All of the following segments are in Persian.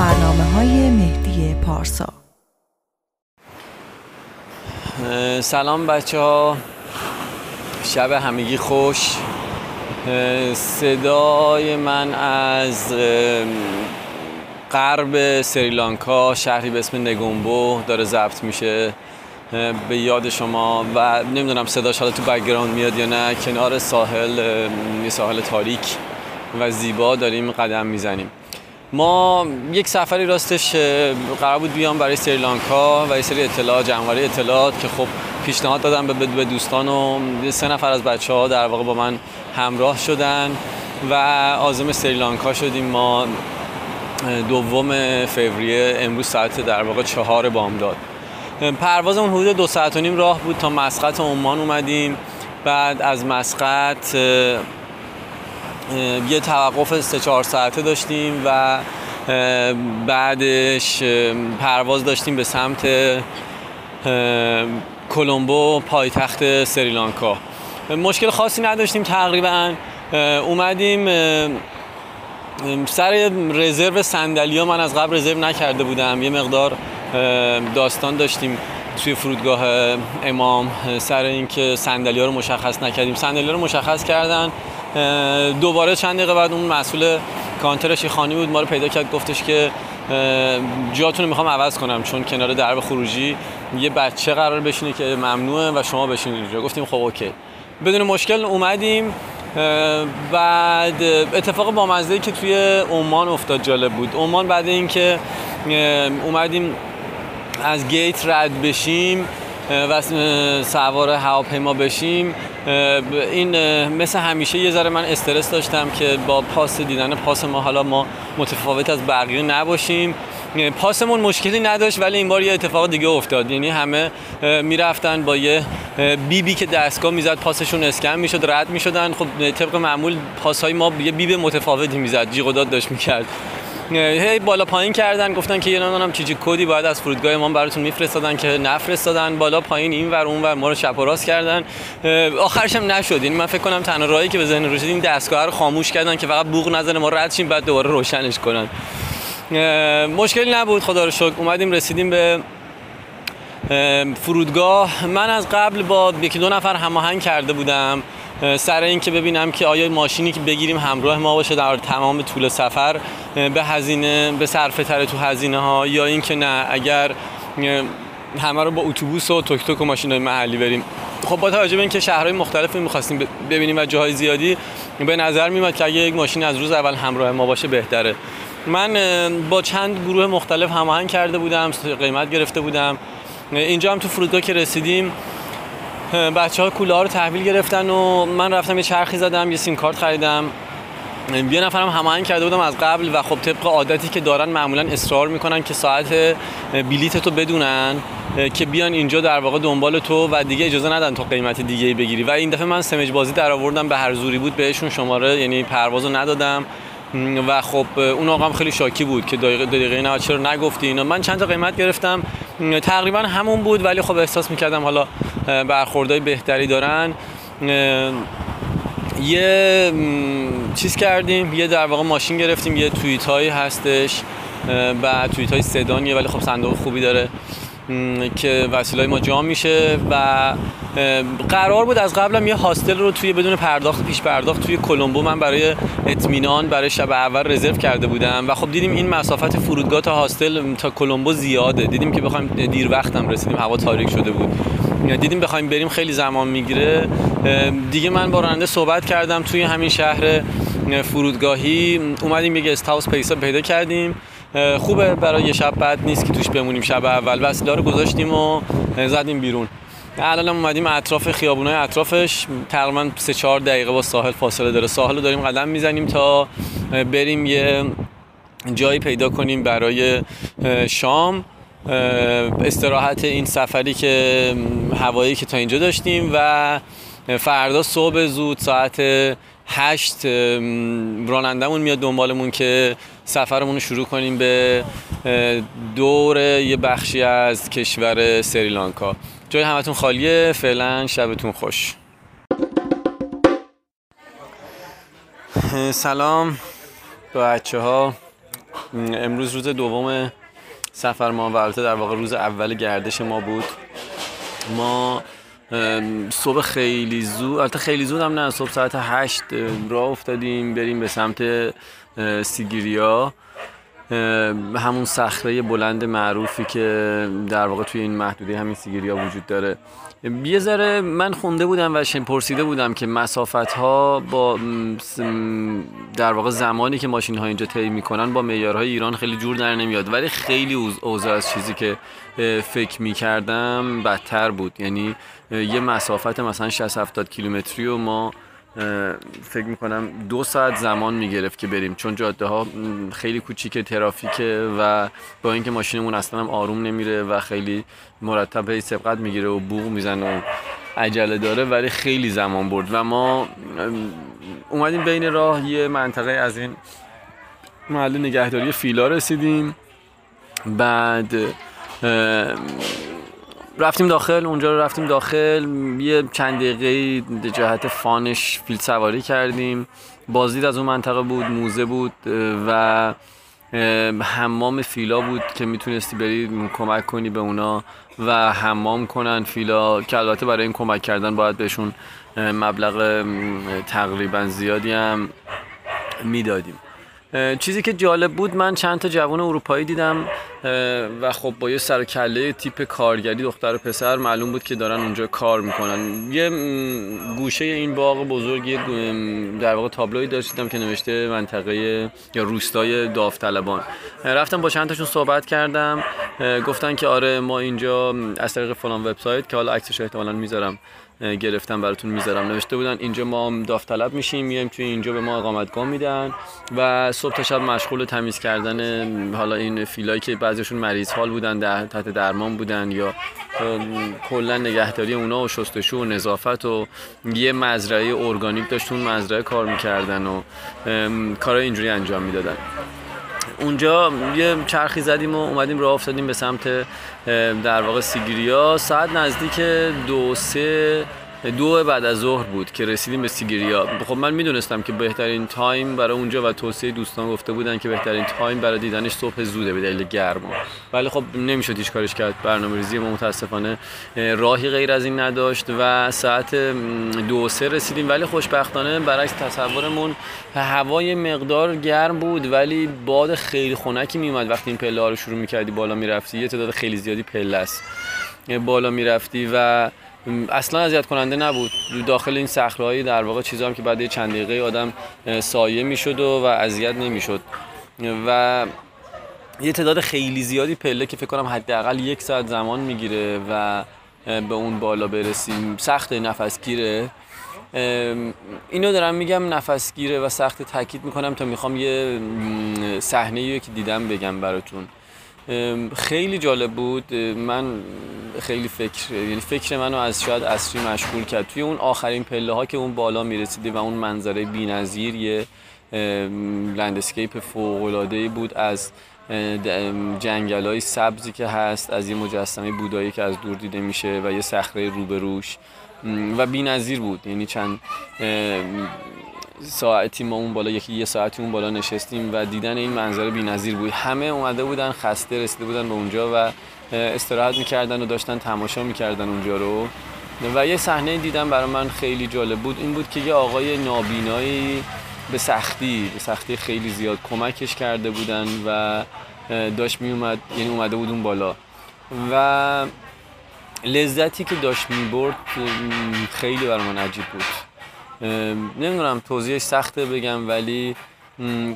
برنامه های مهدی پارسا. سلام بچه ها شب همگی خوش. صدای من از غرب سریلانکا شهری به اسم نگومبو داره ضبط میشه. به یاد شما و نمی‌دونم صداش حالا تو بکگراند میاد یا نه کنار ساحل ساحل تاریک و زیبا داریم قدم می‌زنیم. ما یک سفری راستش قرار بود بیام برای سریلانکا و یه سری اطلاعات جمعوری اطلاعات که خب پیشنهاد دادم به دوستان و سه نفر از بچه ها در واقع با من همراه شدن و آزم سریلانکا شدیم. ما دوم فوریه امروز ساعت در واقع چهار بامداد. پروازمون حدود دو ساعت و نیم راه بود تا مسقط عمان اومدیم. بعد از مسقط یه توقف سه چهار ساعته داشتیم و بعدش پرواز داشتیم به سمت کلمبو پایتخت سریلانکا. مشکل خاصی نداشتیم تقریبا. اومدیم سر رزرو صندلی من از قبل رزرو نکرده بودم. یه مقدار داستان داشتیم توی فرودگاه امام سر اینکه صندلی ها رو مشخص نکردیم. صندلی رو مشخص کردن. دوباره چند دقیقه بعد اون مسئول کانترش خانی بود ما رو پیدا کرد گفتش که جاتون رو می‌خوام عوض کنم چون کنار درب خروجی یه بچه قرار بشینه که ممنوعه و شما بشینید اونجا گفتیم خب اوکی. بدون مشکل اومدیم بعد اتفاق بامزه که توی عمان افتاد جالب بود. عمان بعد اینکه اومدیم از گیت رد بشیم. و سوار هواپیما بشیم. این مثل همیشه یه ذره من استرس داشتم که با پاس دیدن پاس ما حالا ما متفاوت از بقیه نباشیم. پاسمون مشکلی نداشت ولی این بار یه اتفاق دیگه افتاد. یعنی همه می‌رفتن با یه بیبی بی که دستگاه می‌زد پاسشون اسکن می‌شد رد می‌شدن. خب طبق معمول پاس های ما یه بیب متفاوتی می‌زد جیغ داد داشت می‌کرد. هی بالا پایین کردن گفتن که یه نمی‌دونم چیزی کدی باید از فرودگاه ما براتون میفرستادن که نفرستادن. بالا پایین این ور اون ور ما رو چپ و راست کردن. آخرش هم نشد. یعنی من فکر کنم تنها راهی که به ذهن روشید این دستگاه رو خاموش کردن که فقط بوق نزنه ما رد شیم بعد دوباره روشنش کنن. مشکلی نبود. خدا رو شکر. اومدیم رسیدیم به فرودگاه. من از قبل با یکی دو نفر هماهنگ کرده بودم. سر این که ببینم که آیا ماشینی که بگیریم همراه ما باشه در تمام طول سفر به هزینه به صرفه تره تو هزینه ها یا اینکه نه اگر همه رو با اتوبوس و توک توک و ماشین محلی بریم. خب با توجه به اینکه شهرهای مختلفی می‌خواستیم ببینیم و جاهای زیادی به نظر میاد که اگه یک ماشین از روز اول همراه ما باشه بهتره. من با چند گروه مختلف هماهنگ کرده بودم قیمت گرفته بودم. اینجا هم تو فرودگاه که رسیدیم بچه ها کوله ها رو تحویل گرفتن و من رفتم یه چرخی زدم یه سیم کارت خریدم. یه نفرم هماهنگ کرده بودم از قبل و خب طبق عادتی که دارن معمولا اصرار می‌کنن که ساعت بلیت تو بدونن که بیان اینجا در واقع دنبال تو و دیگه اجازه ندن تو قیمت دیگه بگیری. و این دفعه من سمج بازی در آوردم به هر زوری بود بهشون شماره یعنی پروازو ندادم. و خب اون آقا هم خیلی شاکی بود که دقیقه دقیقه نه چرا نگفتی؟ اینا من چند تا قیمت گرفتم. تقریبا همون بود ولی خب احساس می‌کردم حالا برخوردهای بهتری دارن. یه چیز کردیم یه در واقع ماشین گرفتیم یه توییت هایی هستش و توییت های سدانیه ولی خب صندوق خوبی داره. که وسیله ما جام میشه و قرار بود از قبلم یه هاستل رو توی بدون پرداخت پیش پرداخت توی کلمبو من برای اطمینان برای شب اول رزرو کرده بودم و خب دیدیم این مسافت فرودگاه تا هاستل تا کلمبو زیاده. دیدیم که بخوایم دیر وقتم رسیدیم هوا تاریک شده بود. دیدیم بخوایم بریم خیلی زمان می‌گیره. دیگه من با راننده صحبت کردم توی همین شهر فرودگاهی. اومدیم یه گست هاوس پیسا پیدا کردیم. خوبه برای شب بعد نیست که توش بمونیم شب اول. وسیله رو گذاشتیم و زدیم بیرون. الان اومدیم اطراف خیابونای اطرافش. تقریبا 3 4 دقیقه با ساحل فاصله داره. ساحل رو داریم قدم می‌زنیم تا بریم یه جایی پیدا کنیم برای شام. استراحت این سفری که هوایی که تا اینجا داشتیم و فردا صبح زود ساعت هشت رانندمون میاد دنبالمون که سفرمون رو شروع کنیم به دور یه بخشی از کشور سریلانکا. جای همتون خالیه فعلا شبتون خوش. سلام به بچه ها امروز روز دوم سفر ما و در واقع روز اول گردش ما بود. ما صبح خیلی زود البته خیلی زود هم نه صبح ساعت هشت راه افتادیم بریم به سمت سیگیریا. همون صخره بلند معروفی که در واقع توی این محدوده همین سیگیریا وجود داره. یه ذره من خونده بودم و پرسیده بودم که مسافت ها با در واقع زمانی که ماشین ها اینجا طی می‌کنن با معیارهای ایران خیلی جور در نمیاد. ولی خیلی اوضاع از چیزی که فکر می‌کردم بدتر بود. یعنی یه مسافت مثلا 60 70 کیلومتری و ما فکر می‌کنم دو ساعت زمان می‌گرفت که بریم. چون جاده ها خیلی کوچیک ترافیکه و با اینکه ماشینمون اصلا هم آروم نمیره و خیلی مرتب هی سبقت می‌گیره و بوغ می‌زنه و عجله داره ولی خیلی زمان برد. و ما اومدیم بین راه یه منطقه از این محل نگهداری فیلا رسیدیم. بعد رفتیم داخل اونجا رو رفتیم داخل. یه چند دقیقه جهت فانش فیل سواری کردیم. بازدید از اون منطقه بود موزه بود و حمام فیلا بود که می‌تونستی بری کمک کنی به اونا و حمام کنن فیلا که البته برای این کمک کردن باید بهشون مبلغ تقریبا زیادی هم می‌دادیم. چیزی که جالب بود من چند تا جوان اروپایی دیدم و خب با یه سر کله تیپ کارگری دختر و پسر معلوم بود که دارن اونجا کار می‌کنن. یه گوشه این باغ بزرگی در واقع تابلوی داشتم که نوشته منطقه یا روستای داوطلبان. رفتم با چند تاشون صحبت کردم گفتن که آره ما اینجا از طریق فلان وبسایت که حالا عکسش احتمالاً می‌ذارم. گرفتم براتون می‌ذارم. نوشته بودن اینجا ما داوطلب میشیم میایم توی اینجا به ما اقامتگاه میدن و صبح تا شب مشغول تمیز کردن حالا این فیلایی که بعضیشون مریض حال بودن در تحت درمان بودن یا کلا نگهداری اونا و شستشو و نظافت و یه مزرعه ارگانیک داشت اون مزرعه کار می‌کردن و کارهای اینجوری انجام می‌دادن. اونجا یه چرخی زدیم و اومدیم راه افتادیم به سمت در واقع سیگیریا ساعت نزدیک دو سه دو بعد از ظهر بود که رسیدیم به سیگیریا خب من می‌دونستم که بهترین time برای اونجا و توصیه دوستان گفته بودن که بهترین time برای دیدنش صبح زوده به دلیل گرما. ولی خب نمی‌شد هیچ کارش کرد. برنامه ریزی ما متاسفانه راهی غیر از این نداشت و ساعت دو سه رسیدیم. ولی خوشبختانه برعکس تصورمون هوای مقدار گرم بود ولی باد خیلی خنکی میومد وقتی این پله ها رو شروع می‌کردی بالا می‌رفتی. یه تعداد خیلی زیادی پله است. بالا می‌رفتی و اصلا اذیت کننده نبود. داخل این صخره‌ای در واقع چیزا هم که بعد چند دقیقه آدم سایه می‌شد و, و اذیت نمی‌شد. و یه تعداد خیلی زیادی پله که فکر کنم حداقل یک ساعت زمان می‌گیره و به اون بالا برسیم. سخت نفسگیره. اینو دارم میگم نفسگیره و سخت تاکید می‌کنم تا می‌خوام یه صحنه که دیدم بگم براتون. خیلی جالب بود. من خیلی فکر یعنی فکر منو از شاید اصری مشغول کرد. توی اون آخرین پله ها که اون بالا می‌رسیده و اون منظره بی‌نظیر یه لندسکیپ فوق بود. از جنگل های سبزی که هست از یه مجسمه بودایی که از دور دیده میشه و یه صخره روبروش و بی‌نظیر بود. یعنی چند ساعتی ما اون بالا یکی یه ساعتی اون بالا نشستیم و دیدن این منظره بی‌نظیر بود. همه اومده بودن خسته رسیده بودن به اونجا و استراحت می‌کردن و داشتن تماشا می‌کردن اونجا رو. و یه صحنه دیدم برای من خیلی جالب بود. این بود که یه آقای نابینایی به سختی به سختی خیلی زیاد کمکش کرده بودن و داشت می اومد یعنی اومده بود اون بالا. و لذتی که داشت می برد خیلی برای من عجیب بود. نمی‌دونم توضیحش سخته بگم ولی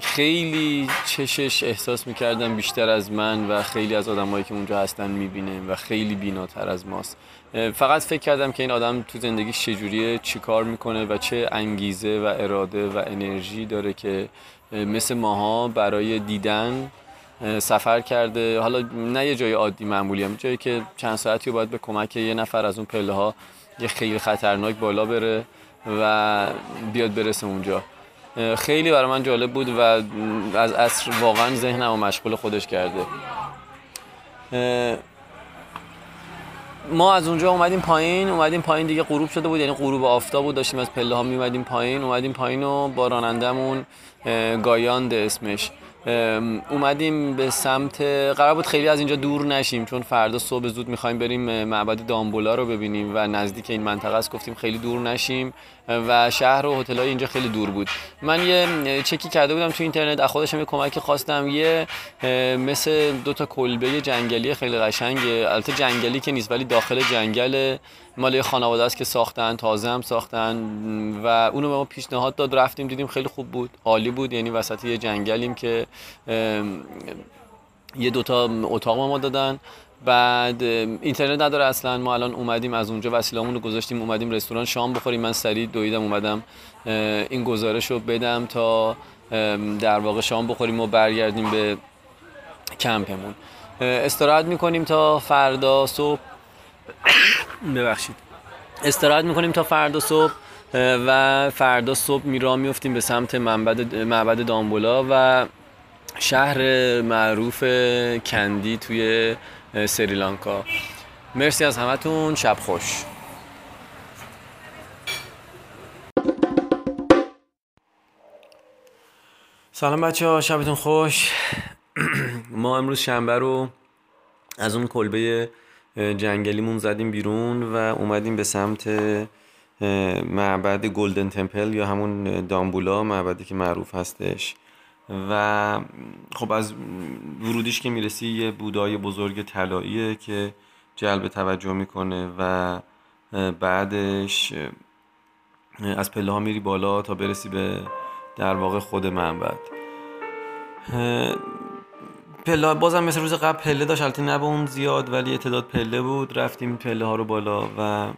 خیلی چشش احساس می‌کردم بیشتر از من و خیلی از آدمایی که اونجا هستن می‌بینه و خیلی بیناتر از ماست. فقط فکر کردم که این آدم تو زندگی چجوریه چی کار می‌کنه و چه انگیزه و اراده و انرژی داره که مثل ماها برای دیدن سفر کرده. حالا نه یه جای عادی معمولی هم جایی که چند ساعتی باید به کمک یه نفر از اون پله ها یه خیلی خطرناک بالا بره و بیاد برسه اونجا. خیلی برای من جالب بود و از اصر واقعا ذهنم و مشغول خودش کرده. ما از اونجا اومدیم پایین اومدیم پایین دیگه غروب شده بود یعنی غروب آفتاب بود داشتیم از پله ها میومدیم پایین اومدیم پایین و با رانندمون گایاند اسمش. اومدیم به سمت قرار بود خیلی از اینجا دور نشیم چون فردا صبح زود می‌خوایم بریم معبد دامبولا رو ببینیم و نزدیک این منطقه است گفتیم خیلی دور نشیم. و شهر و هتل اینجا خیلی دور بود. من یه چکی کرده بودم تو اینترنت از خودشم یه کمکی خواستم. یه مثل دو تا کلبه جنگلی خیلی قشنگه. البته جنگلی که نیست ولی داخل جنگل مال خانواده است که ساختن تازه هم ساختن. و اونو به ما پیشنهاد داد رفتیم دیدیم خیلی خوب بود عالی بود. یعنی وسط یه جنگلیم که یه دوتا اتاق ما دادن. بعد اینترنت نداره اصلا. ما الان اومدیم از اونجا وسیله‌مون رو گذاشتیم اومدیم رستوران شام بخوریم. من سریع دویدم اومدم این گزارش رو بدم تا در واقع شام بخوریم و برگردیم به کمپمون. استراحت می‌کنیم تا فردا صبح. ببخشید. استراحت می‌کنیم تا فردا صبح و فردا صبح میرا میفتیم به سمت معبد دامبولا و شهر معروف کندی توی سریلانکا. مرسی از همتون. شب خوش. سلام بچه ها شبتون خوش. ما امروز شنبه رو از اون کلبه جنگلیمون زدیم بیرون و اومدیم به سمت معبد گلدن تمپل یا همون دامبولا معبدی که معروف هستش. و خب از ورودیش که می‌رسی یه بودای بزرگ طلاییه که جلب توجه می‌کنه و بعدش از پله ها میری بالا تا برسی به در واقع خود معبد پله بازم مثل روز قبل پله داشت البته نه اون زیاد ولی تعداد پله بود. رفتیم پله ها رو بالا و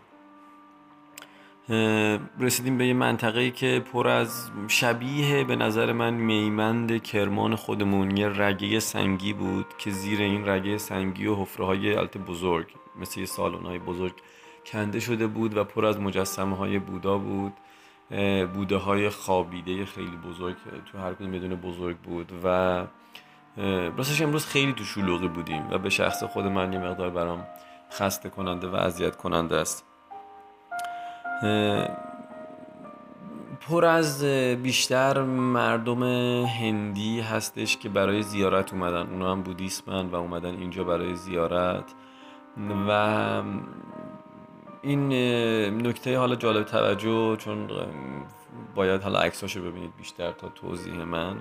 رسیدیم به یه منطقه که پر از شبیه به نظر من میمند کرمان خودمون. یه رگه سنگی بود که زیر این رگه سنگی و حفره های البته بزرگ مثل یه سالن های بزرگ کنده شده بود و پر از مجسمه های بودا بود. بوده های خوابیده خیلی بزرگ تو هر کدوم بدون بزرگ بود و راستش امروز خیلی تو شلوغی بودیم و به شخص خود من یه مقدار برام خسته کننده و اذیت کننده است. پر از بیشتر مردم هندی هستش که برای زیارت اومدن. اونا هم بودیسمن و اومدن اینجا برای زیارت. و این نکته حالا جالب توجه چون باید حالا عکساشو ببینید بیشتر تا توضیح من.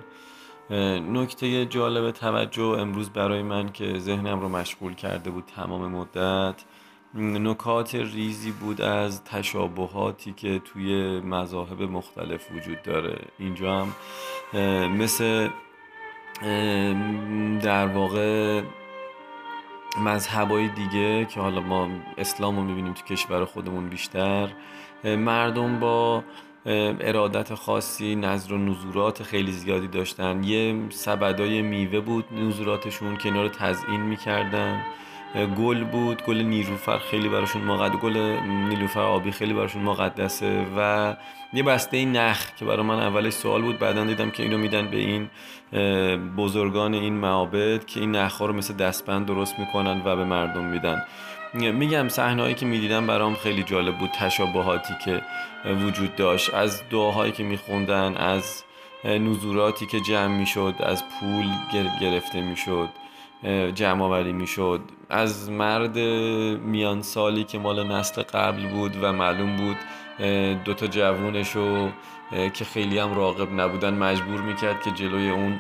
نکته جالب توجه امروز برای من که ذهنم رو مشغول کرده بود تمام مدت. نکات ریزی بود از تشابهاتی که توی مذاهب مختلف وجود داره. اینجا هم مثل در واقع مذهبای دیگه که حالا ما اسلام رو می‌بینیم تو کشور خودمون بیشتر مردم با ارادت خاصی نظر و نزورات خیلی زیادی داشتن. یه سبدای میوه بود نزوراتشون رو تزئین می‌کردن. گل بود گل نیلوفر خیلی براشون مقدس گل نیلوفر آبی خیلی براشون مقدسه و یه بسته نخ که برای من اولش سوال بود بعدا دیدم که اینو میدن به این بزرگان این معابد که این نخها رو مثل دستبند درست می‌کنن و به مردم میدن. میگم صحنه‌ای که می‌دیدم برام خیلی جالب بود تشابهاتی که وجود داشت. از دعاهایی که میخوندن از نزوراتی که جمع می‌شد از پول گرفته می‌شد. جمع آوری می‌شد. از مرد میان سالی که مال نسل قبل بود و معلوم بود دوتا جوونشو که خیلی هم راقب نبودن مجبور می‌کرد که جلوی اون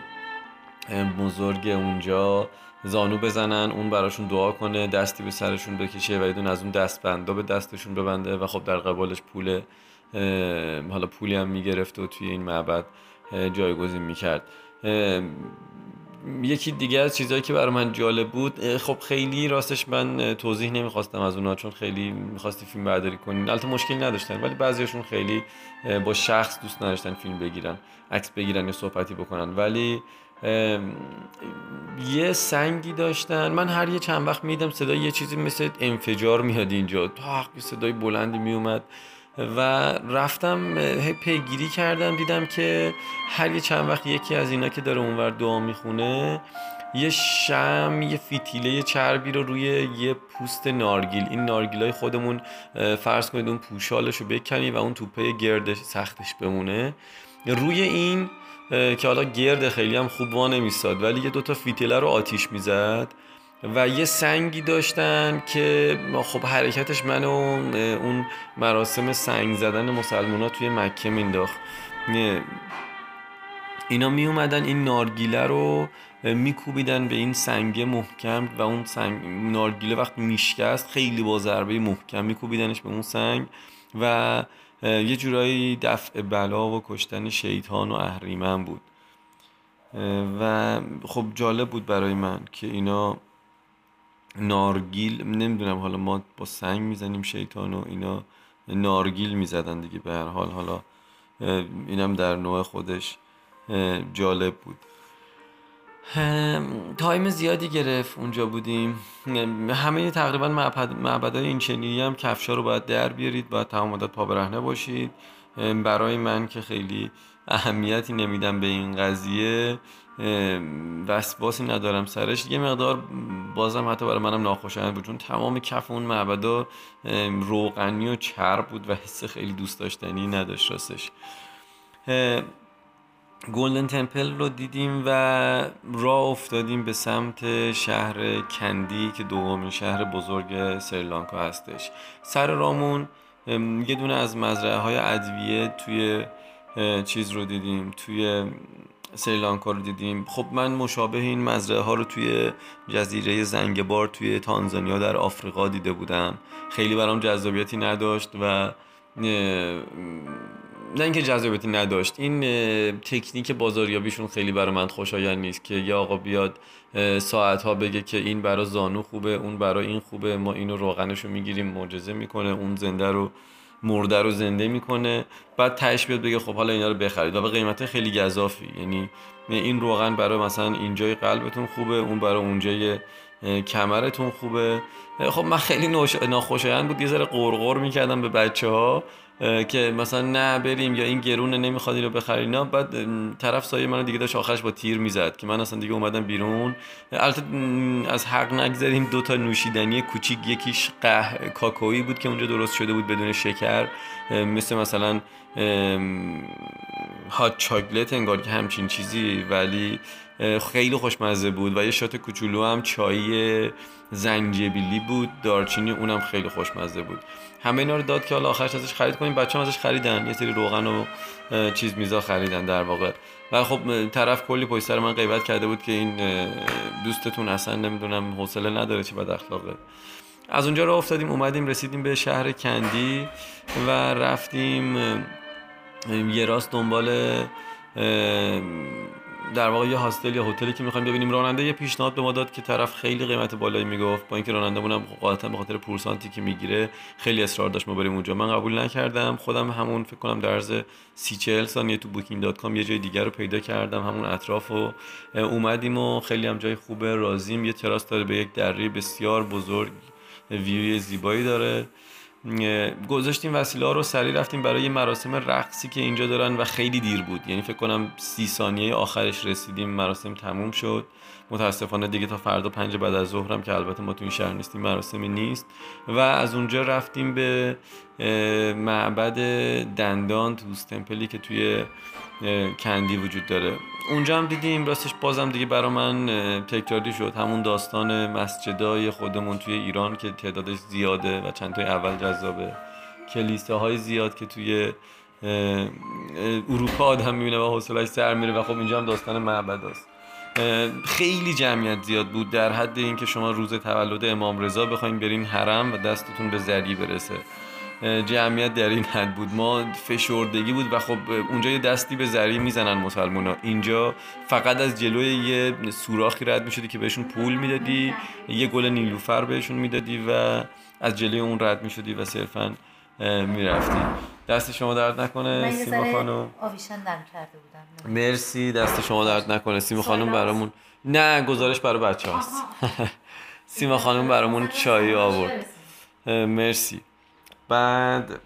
بزرگ اونجا زانو بزنن اون براشون دعا کنه دستی به سرشون بکشه و ایدون از اون دستبندا به دستشون ببنده و خب در قبالش پول حالا پولی هم می‌گرفت و توی این معبد جایگزین می‌کرد. یکی دیگه از چیزهایی که برای من جالب بود خب خیلی راستش من توضیح نمی‌خواستم از اونها چون خیلی می‌خواستی فیلم برداری کنین البته مشکلی نداشتن ولی بعضیشون خیلی با شخص دوست نداشتن فیلم بگیرن عکس بگیرن یا صحبتی بکنن. ولی یه سنگی داشتن. من هر یه چند وقت میدم صدای یه چیزی مثل انفجار میاد اینجا. تا صدای بلندی میومد و رفتم پیگیری کردم دیدم که هر یه چند وقت یکی از اینا که داره اونور دعا می‌خونه یه شم یه فیتیله چربی رو روی یه پوست نارگیل. این نارگیل های خودمون فرض کنید اون پوشالش رو بکنی و اون توپه گردش سختش بمونه. روی این که حالا گرد خیلی هم خوب وا نمیستاد ولی یه دوتا فیتله رو آتیش می‌زد. و یه سنگی داشتن که خب حرکتش منو اون مراسم سنگ زدن مسلمان ها توی مکه مینداخت. اینا می اومدن این نارگیله رو میکوبیدن به این سنگ محکم و اون سنگ نارگیله وقتی میشکست خیلی با ضربه محکم میکوبیدنش به اون سنگ و یه جورایی دفع بلا و کشتن شیطان و اهریمن بود. و خب جالب بود برای من که اینا نارگیل نمی‌دونم حالا ما با سنگ می‌زنیم شیطان و اینا نارگیل می‌زدن دیگه به هر حال. حالا اینم در نوع خودش جالب بود. تایم زیادی گرفت اونجا بودیم. همه تقریبا معبدای این چنینی هم کفشا رو باید در بیارید باید تمام مدت پا برهنه باشید. برای من که خیلی اهمیتی نمیدم به این قضیه. وسواسی ندارم سرش. یه مقدار بازم حتی برای منم ناخوشایند بود چون تمام کف اون معبدا روغنی و چرب بود و حس خیلی دوست داشتنی نداشت راستش. گلدن تمپل رو دیدیم و راه افتادیم به سمت شهر کندی که دومین شهر بزرگ سریلانکا هستش. سر رامون یه دونه از مزرعه های ادویه توی چیز رو دیدیم توی سریلانکا رو دیدیم. خب من مشابه این مزرعه ها رو توی جزیره زنگبار توی تانزانیا در آفریقا دیده بودم. خیلی برام جذابیتی نداشت و نه اینکه جذابیتی نداشت این تکنیک بازاریابیشون خیلی برای من خوشایند نیست که یه آقا بیاد ساعت ها بگه که این برای زانو خوبه اون برای این خوبه ما اینو روغنش رو می‌گیریم معجزه می‌کنه اون زنده رو مرده رو زنده می‌کنه. بعد تهش بیاد بگه خب حالا اینا رو بخرید. و به قیمت خیلی گذافی. یعنی این روغن برای مثلا اینجای قلبتون خوبه اون برای اونجای کمرتون خوبه. خب من خیلی ناخوشایند بود. یه ذره قرقر می‌کردم به بچه ها که مثلا نه بریم یا این گرونه نمی‌خواد اینو بخرین. نه بعد طرف سایه منو دیگه داشت آخرش با تیر می‌زد که من اصلا دیگه اومدم بیرون. البته از حق نگذاریم دو تا نوشیدنی کوچیک یکیش قه کاکویی بود که اونجا درست شده بود بدون شکر. مثل مثلا هات چاکلت انگار که همچین چیزی ولی خیلی خوشمزه بود و یه شات کوچولو هم چای زنجبیلی بود دارچینی اونم خیلی خوشمزه بود. همه اینا رو داد که حالا آخرش ازش خرید کنیم بچه هم ازش خریدن یه سری روغن و چیز میزا خریدن در واقع. و خب طرف کلی پشت سر من غیبت کرده بود که این دوستتون اصلا نمی‌دونم حوصله نداره چه بد اخلاقه. از اونجا رو افتادیم اومدیم رسیدیم به شهر کندی و رفتیم یه راست دنبال در واقع یه hostel یا هتلی که می‌خوایم ببینیم راننده یه پیشنهاد به ما داد که طرف خیلی قیمت بالایی می‌گفت. با اینکه راننده مونم قاطعا به خاطر پورسانتی که می‌گیره خیلی اصرار داشت ما بریم اونجا. من قبول نکردم. خودم همون فکر کنم در عرض سی چهل ثانیه تو Booking.com یه جای دیگر رو پیدا کردم همون اطراف و اومدیم و خیلی هم جای خوبه راضیم یه تراس داره به یک دره بسیار بزرگ ویوی زیبایی داره. گذاشتیم وسیله ها رو سریع رفتیم برای مراسم رقصی که اینجا دارن و خیلی دیر بود. یعنی فکر کنم سی ثانیه آخرش رسیدیم مراسم تموم شد. متاسفانه دیگه تا فردا پنج بعد از ظهرم که البته ما تو این شهر نیستیم مراسمی نیست. و از اونجا رفتیم به معبد دندان تو تمپلی که توی کندی وجود داره. اونجا هم دیدیم راستش بازم دیگه برا من تکراری شد. همون داستان مسجدای خودمون توی ایران که تعدادش زیاده و چند تای اول جذابه. کلیسه های زیاد که توی اروپا آدم می‌بینه و حوصلش سر میره و خب اینجا هم داستان معبد هست. خیلی جمعیت زیاد بود در حد اینکه شما روز تولد امام رضا بخواین برین حرم و دستتون به زری برسه. جمعیت در این حد بود. ما فشردگی بود و خب اونجا یه دستی به ذریع می‌زنن مسلمان ها اینجا فقط از جلوی یه سوراخی رد می‌شدی که بهشون پول می‌دادی یه گل نیلوفر بهشون می‌دادی و از جلوی اون رد می‌شدی و صرفا می‌رفتی. دست شما درد نکنه سیما خانم. کرده بودم. مرسی دست شما درد نکنه. سیما خانم برامون نه گزارش برای بچه هاست سیما خانم برامون چای آورد. مرسی. بعد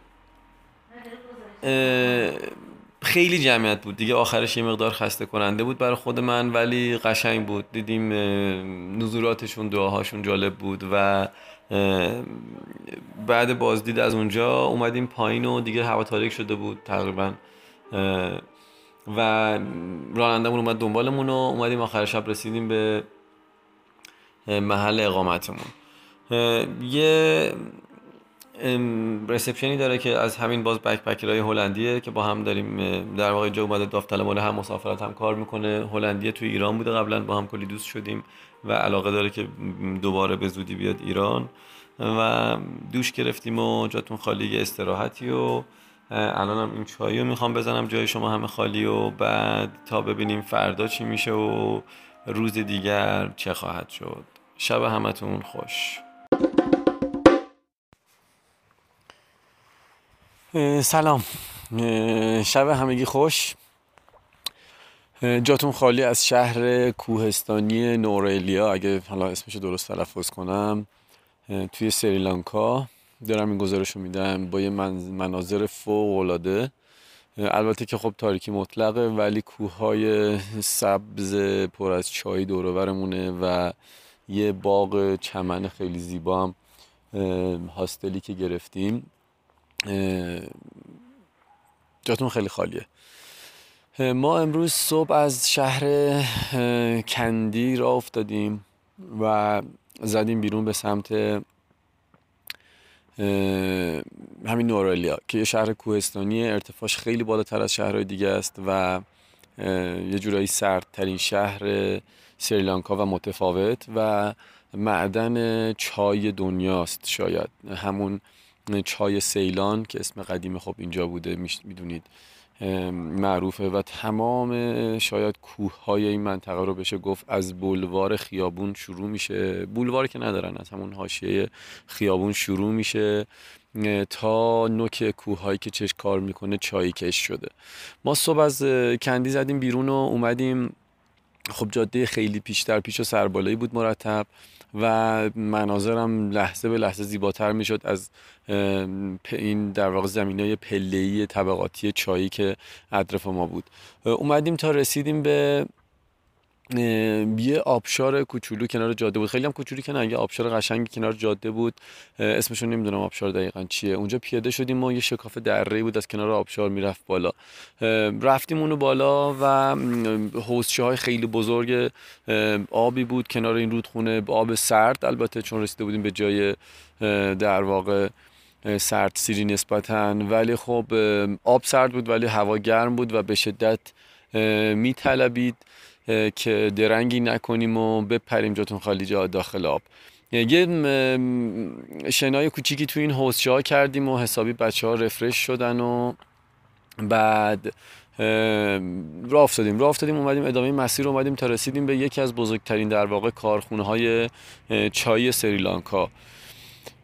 خیلی جمعیت بود دیگه. آخرش یه مقدار خسته کننده بود برای خود من ولی قشنگ بود. دیدیم نزولاتشون دعاهاشون جالب بود و بعد بازدید از اونجا اومدیم پایین و دیگه هوا تاریک شده بود تقریبا. و رانندمون اومد دنبالمون و اومدیم آخر شب رسیدیم به محل اقامتمون. یه رسپشنی داره که از همین باز بکپکرهای هلندیه که با هم داریم در واقع جو اومده داوطلبان هم مسافرت هم کار می‌کنه. هلندیه توی ایران بوده قبلا با هم کلی دوست شدیم و علاقه داره که دوباره به زودی بیاد ایران. و دوش گرفتیم و جاتون خالی استراحتی و الان هم این چایی رو می‌خوام بزنم جای شما همه خالی و بعد تا ببینیم فردا چی میشه و روز دیگر چه خواهد شد. شب همتون خوش. سلام. شب همگی خوش. جاتون خالی از شهر کوهستانی نورلیا اگه حالا اسمش درست تلفظ کنم توی سریلانکا دارم این گزارش رو میدم. با یه مناظر فوق العاده البته که خب تاریکی مطلقه ولی کوههای سبز پر از چای دورورمونه و یه باغ چمن خیلی زیبا هم هاستلی که گرفتیم. جاتون خیلی خالیه. ما امروز صبح از شهر کندی را افتادیم و زدیم بیرون به سمت همین نورالیا که یه شهر کوهستانی ارتفاعش خیلی بالاتر از شهرهای دیگه است و یه جورایی سردترین شهر سریلانکا و متفاوت و معدن چای دنیاست شاید. همون چای سیلان که اسم قدیم خب اینجا بوده می‌دونید. معروفه و تمام شاید کوه های این منطقه رو بشه گفت از بولوار خیابون شروع میشه. بولوار که ندارن از همون حاشیه خیابون شروع میشه تا نوک کوه هایی که چش کار می‌کنه چای کش شده. ما صبح از کندی زدیم بیرون و اومدیم. خب جاده خیلی پیشتر پیش و سربالایی بود مرتب. و مناظرم لحظه به لحظه زیباتر می‌شد از این در واقع زمین های طبقاتی چایی که اطراف ما بود. اومدیم تا رسیدیم به یه آبشار کوچولو کنار جاده بود. خیلی هم کوچولو که نه یه آبشار قشنگی کنار جاده بود. اسمشو نمی‌دونم آبشار دقیقا چیه. اونجا پیاده شدیم و یه شکاف دره بود از کنار آبشار می‌رفت بالا. رفتیم اونو بالا و حوزچه های خیلی بزرگ آبی بود کنار این رودخونه. آب سرد البته چون رسیده بودیم به جای در واقع سرد سیری نسبتا. ولی خب آب سرد بود ولی هوا گرم بود و به شدت میطلبید. که درنگی نکنیم و بپریم جاتون خالی جا داخل آب. یه شنای کوچیکی تو این حوزچه ها کردیم و حسابی بچه ها رفرش شدن و بعد راه افتادیم. راه افتادیم اومدیم ادامه مسیر اومدیم تا رسیدیم به یکی از بزرگترین در واقع کارخونه های چای سریلانکا.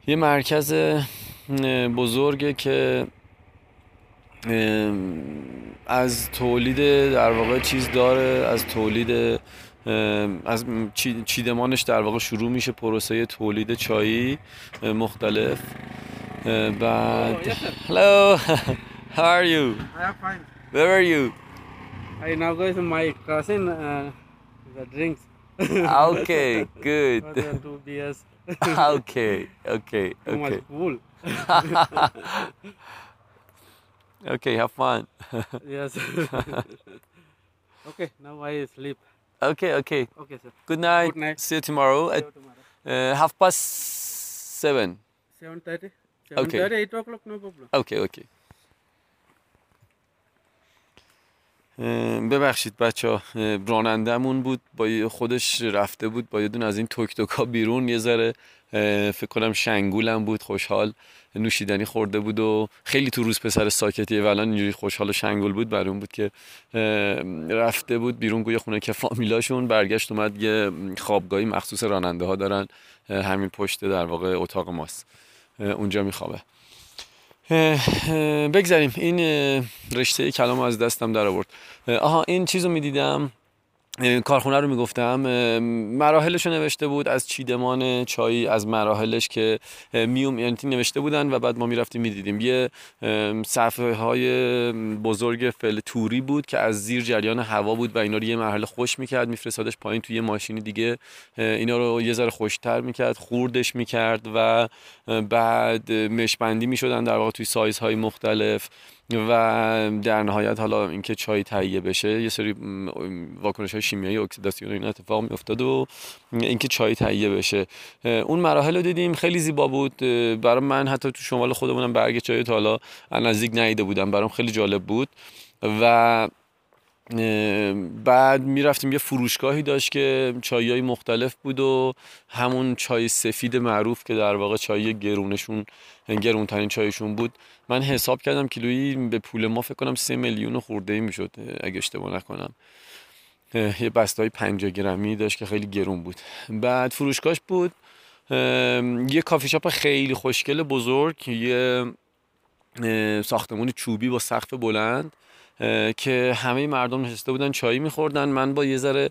یه مرکز بزرگه که از تولید در واقع چیز داره از تولید از چیدمانش در واقع شروع میشه پروسه تولید چایی مختلف بعد hello how are you I am fine. where are you I now go to my cousin uh, the drinks. okay good two beers. okay okay okay cool. Okay have fun yes. okay, now I sleep. okay okay Okay, sir. good night, Good night. see you tomorrow See at you tomorrow. uh, half past seven Seven thirty. Okay. Seven thirty, eight o'clock, no problem. اوکی اه، ببخشید بچه ها رانندهمون بود با خودش رفته بود با یه دون از این توک توکا بیرون یه ذره فکر کنم شنگولم بود خوشحال نوشیدنی خورده بود و خیلی تو روز پسر ساکتیه و الان اینجوری خوشحال و شنگول بود برای اون بود که رفته بود بیرون گویا خونه که فامیلاشون برگشت اومد یه خوابگاهی مخصوص راننده ها دارن همین پشت در واقع اتاق ماست. اونجا میخوابه. بگذاریم این رشته کلام از دستم در آورد. آها این چیز رو می‌دیدم. کارخونه رو می‌گفتم مراحلش رو نوشته بود از چیدمان چای از مراحلش که میوم یعنی نوشته بودن و بعد ما می‌رفتیم می‌دیدیم. یه صفحه های بزرگ فل توری بود که از زیر جریان هوا بود و اینا رو یه مرحله خوش می‌کرد میفرستادش پایین توی یه ماشینی دیگه. اینا رو یه ذره خوشتر می‌کرد خوردش می‌کرد و بعد مشبندی می‌شدن در واقع توی سایزهای مختلف. و در نهایت حالا اینکه چای تهیه بشه یه سری واکنش های شیمیایی اکسیداسیون این اتفاق میافتاد و اینکه چای تهیه بشه. اون مراحل رو دیدیم خیلی زیبا بود. برای من حتی تو شمال خودمونم برگ چای تا حالا نزدیک ندیده بودم. برام خیلی جالب بود. و بعد می‌رفتیم یه فروشگاهی داشت که چایی مختلف بود و همون چای سفید معروف که در واقع چای گرونشون گرونترین چایشون بود. من حساب کردم کیلویی به پول ما فکر کنم سه میلیون خورده ای می‌شد اگه اشتباه نکنم. یه بسته های 50 گرمی داشت که خیلی گرون بود. بعد فروشگاهش بود. یه کافی شاپ خیلی خوشگل بزرگ یه ساختمون چوبی با سقف بلند. که همه مردم نشسته بودن چایی میخوردن. من با یه ذره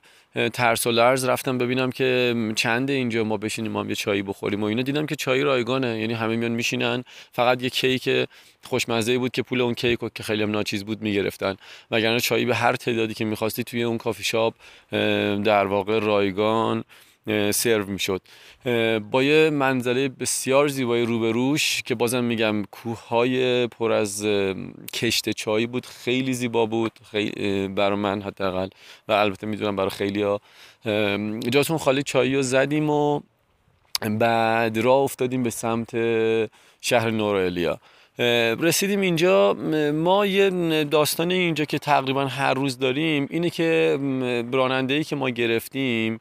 ترس و لرز رفتم ببینم که چند اینجا ما بشینیم ما یه چایی بخوریم و اینا. دیدم که چای رایگانه یعنی همه میان میشینن. فقط یه کیک خوشمزه بود که پول اون کیک که خیلی هم ناچیز بود می‌گرفتن. وگرنه چایی به هر تعدادی که می‌خواستی توی اون کافی شاپ در واقع رایگان سرو می‌شد. با یه منظره بسیار زیبای روبروش که بازم میگم کوههای پر از کشت چای بود خیلی زیبا بود خیلی برای من حداقل و البته می‌دونم برای خیلی ها جاتون خالی چایی رو زدیم و بعد راه افتادیم به سمت شهر نورالیا. رسیدیم اینجا. ما یه داستان اینجا که تقریبا هر روز داریم اینه که راننده که ما گرفتیم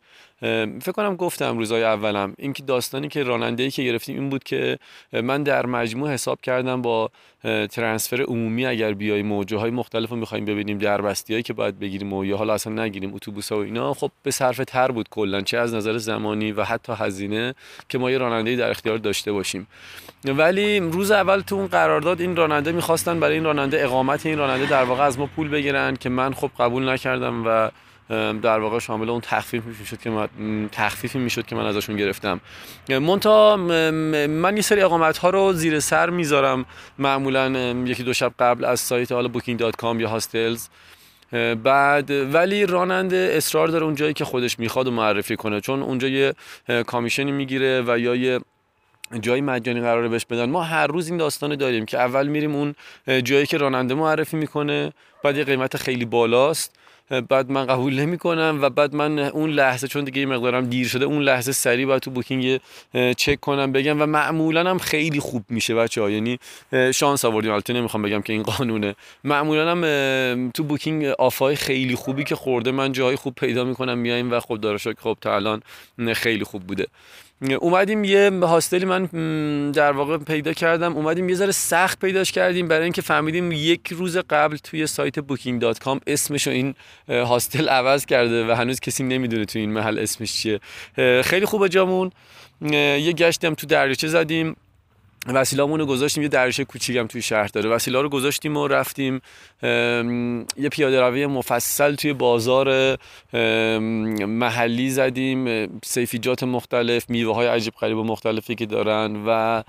فکر کنم گفتم روزای اولم. اینکه داستانی که راننده ای که گرفتیم این بود که من در مجموع حساب کردم با ترانسفر عمومی اگر بیای موجه های مختلف رو می‌خوایم ببینیم بستی هایی که باید بگیریم و یا حالا اصلا نگیریم اتوبوس ها و اینا خب به صرف تر بود کلا چه از نظر زمانی و حتی هزینه که ما یه راننده در اختیار داشته باشیم. ولی روز اول تو اون قرارداد این راننده می‌خواستن برای این راننده اقامت این راننده در واقع از ما پول بگیرن که من خب قبول نکردم و در واقع شامل اون تخفیف می‌شد که من تخفیفی می‌شد که من ازشون گرفتم. مونتا من یه سری اقامت ها رو زیر سر می‌ذارم. معمولا یکی دو شب قبل از سایت حالا booking.com یا هاستلز بعد ولی راننده اصرار داره اون جایی که خودش می‌خواد و معرفی کنه. چون اونجا یه کامیشنی می‌گیره و یا یه جایی مجانی قراره بهش بدن. ما هر روز این داستان داریم که اول میریم اون جایی که راننده معرفی می‌کنه. بعد یه قیمت خیلی بالاست. بعد من قبول نمی کنم و بعد من اون لحظه چون دیگه مقدارم دیر شده اون لحظه سریع باید تو بوکینگ چک کنم بگم و معمولا هم خیلی خوب میشه بچه ها یعنی شانس آوردیم. البته نمی‌خوام بگم که این قانونه. معمولا هم تو بوکینگ آفای خیلی خوبی که خورده من جای خوب پیدا می‌کنم میایم و خب داره خب تا الان خیلی خوب بوده. اومدیم یه هاستلی من در واقع پیدا کردم. اومدیم یه ذره سخت پیداش کردیم برای اینکه فهمیدیم یک روز قبل توی سایت booking.com اسمشو این هاستل عوض کرده و هنوز کسی نمی‌دونه توی این محل اسمش چیه. خیلی خوبه جامون. یه گشتم تو دریاچه زدیم. وسیلامون رو گذاشتیم یه دریاچه کوچیکم توی شهر داره. وسیله رو گذاشتیم و رفتیم یه پیاده روی مفصل توی بازار محلی زدیم سیفیجات مختلف میوه های عجیب غریب و مختلفی که دارن و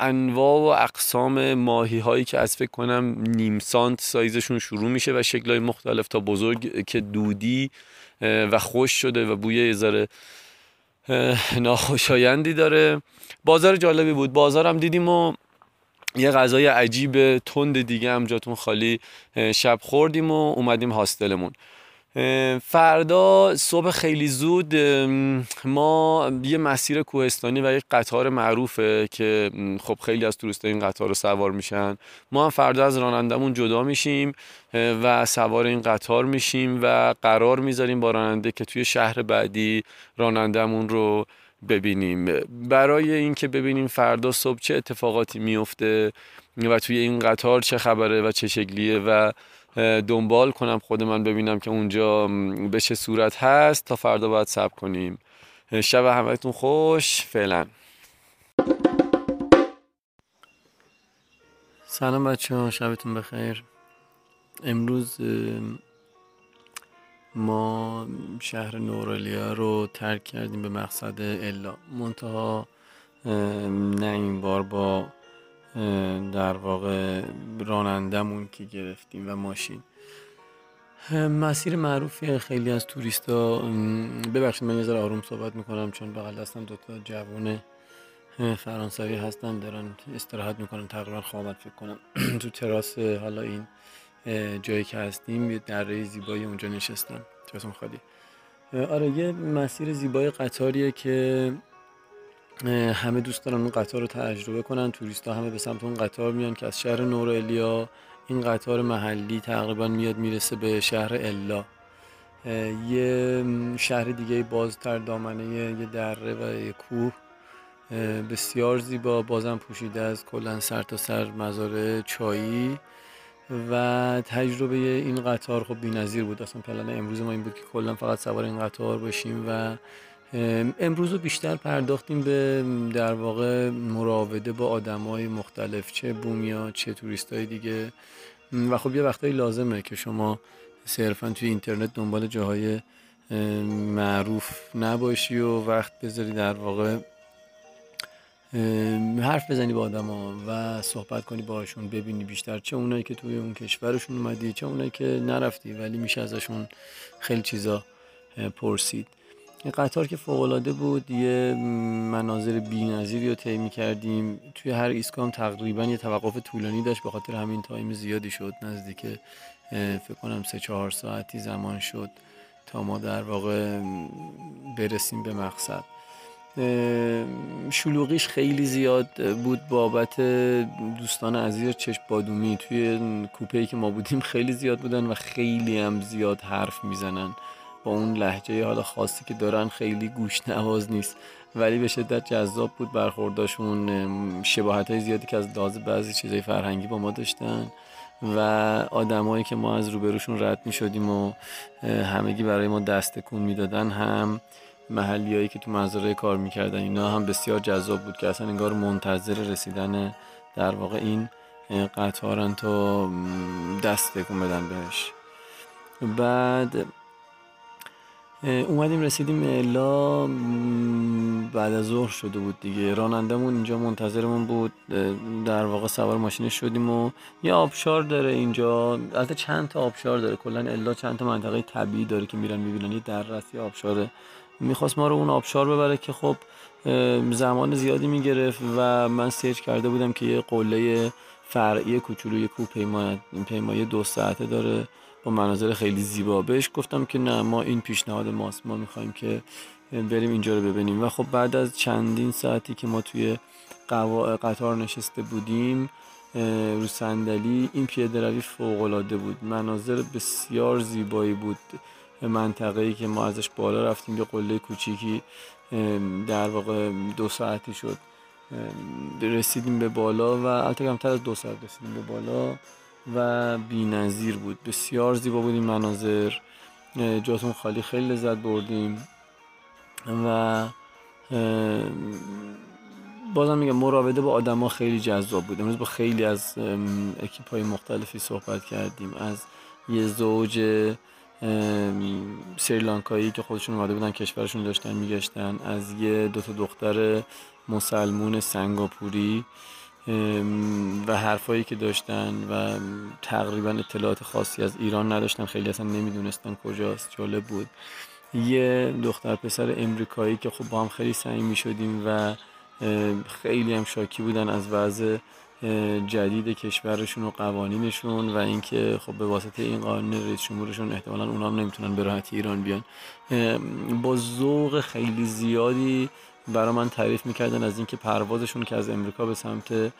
انواع و اقسام ماهی هایی که از فکر کنم نیم سانت سایزشون شروع میشه و شکل مختلف تا بزرگ که دودی و خوش شده و بوی یه ذره ناخوشایندی داره. بازار جالبی بود. بازارم دیدیم و یه غذای عجیب تند دیگه هم جاتون خالی شب خوردیم و اومدیم هاستلمون. فردا صبح خیلی زود ما یه مسیر کوهستانی و یک قطار معروفه که خب خیلی از توریست این قطار رو سوار میشن. ما هم فردا از رانندمون جدا میشیم و سوار این قطار میشیم و قرار می‌ذاریم با راننده که توی شهر بعدی رانندمون رو ببینیم. برای اینکه ببینیم فردا صبح چه اتفاقاتی میفته و توی این قطار چه خبره و چه شکلیه و دنبال کنم خود من ببینم که اونجا به چه صورت هست تا فردا باید صبر کنیم. شب همتون خوش. فعلا. سلام بچه ها شبتون بخیر. امروز ما شهر نورالیا رو ترک کردیم به مقصد الا. منتها نه این بار با در واقع رانندمون که گرفتیم و ماشین. مسیر معروفی خیلی از توریستا ببخشید من یه ذره آروم صحبت می‌کنم چون بغل دستم دوتا جوونه فرانسوی هستن دارن استراحت می‌کنن تقریبا خوابت فکر کنم. تو تراس حالا این جایی که هستیم یه دره زیبایی اونجا نشستن جاتون خالی. آره یه مسیر زیبای قطاریه که همه دوست دارن اون قطار رو تجربه کنن. توریست ها همه به سمت اون قطار میان که از شهر نور الیا این قطار محلی تقریبا میاد می‌رسه به شهر الا. یه شهر دیگه بازتر دامنه یه دره و یه کوه. بسیار زیبا. بازم پوشیده از کلا سر تا سر مزارع چایی. و تجربه این قطار خب بی‌نظیر بود. اصلا پلن امروز ما این بود که کلا فقط سوار این قطار باشیم و امروز رو بیشتر پرداختیم به در واقع مراوده با آدمای مختلف چه بومیا چه توریست های دیگه. و خب یه وقتایی لازمه که شما صرفا توی اینترنت دنبال جاهای معروف نباشی و وقت بذاری در واقع حرف بزنی با آدما و صحبت کنی باهاشون ببینی بیشتر چه اونایی که توی اون کشورشون اومدی چه اونایی که نرفتی ولی میشه ازشون خیلی چیزا پرسید. قطار که فوقالعاده بود یه مناظر بی‌نظیری رو طی کردیم توی هر ایستگاه تقریبا یه توقف طولانی داشت به خاطر همین تایم زیادی شد. نزدیک فکر کنم سه چهار ساعتی زمان شد تا ما در واقع برسیم به مقصد. شلوغیش خیلی زیاد بود بابت دوستان عزیز چشم بادومی. توی کوپه که ما بودیم خیلی زیاد بودن و خیلی هم زیاد حرف می‌زنن. با اون لحجه حالا خاصی که دارن خیلی گوش نواز نیست. ولی به شدت جذاب بود برخورداشون. شباهت های زیادی که از لحاظ بعضی چیزای فرهنگی با ما داشتن و آدمایی که ما از روبروشون رد می شدیم و همگی برای ما دست کن می‌دادن هم محلیایی که تو مزارع کار می‌کردن اینا هم بسیار جذاب بود که اصلا انگار منتظر رسیدن در واقع این قطارن تا دست تکون بدن بهش. بعد اومدیم رسیدیم الا بعد از ظهر شده بود دیگه. رانندمون اینجا منتظرمون بود. در واقع سوار ماشینش شدیم و یه آبشار داره اینجا. البته چند تا آبشار داره. کلا الا چند تا منطقه طبیعی داره که میرن می‌بینن. یه دررسی آبشاره می‌خواست ما رو اون آبشار ببره که خب زمان زیادی می‌گرفت و من سرچ کرده بودم که یه قله فرعی کوچولوی کوه پیمایه دو ساعته داره با مناظر خیلی زیبا. بهش گفتم که نه ما این پیشنهاد ماست ما می‌خوایم که بریم اینجا رو ببینیم. و خب بعد از چندین ساعتی که ما توی قطار نشسته بودیم رو صندلی این پیاده روی فوق العاده بود. مناظر بسیار زیبایی بود. منطقه ای که ما ازش بالا رفتیم به قله کوچیکی در واقع دو ساعتی شد رسیدیم به بالا و البته کمتر از دو ساعت رسیدیم به بالا و نظیر بود. بسیار زیبا بود این مناظر جاتون خالی خیلی لذت بردیم و بازم میگم مراوده با آدما خیلی جذاب بود. امروز با خیلی از اکیپ های مختلفی صحبت کردیم از یه زوج سریلانکایی که خودشون اومده بودن کشورشون داشتن میگشتن. از یه دو تا دختر مسلمون سنگاپوری و حرفایی که داشتن و تقریبا اطلاعات خاصی از ایران نداشتن. خیلی اصلا نمی‌دونستن کجاست جالب بود. یه دختر پسر امریکایی که خب با هم خیلی می شدیم و خیلی هم شاکی بودن از وضع جدید کشورشون و قوانینشون و اینکه خب به واسطه این قانون رئیس جمهورشون احتمالا اونا هم نمی‌تونن به راحتی ایران بیان. با ذوق خیلی زیادی برای من تعریف می‌کردن از اینکه پروازشون که از امریکا به سمت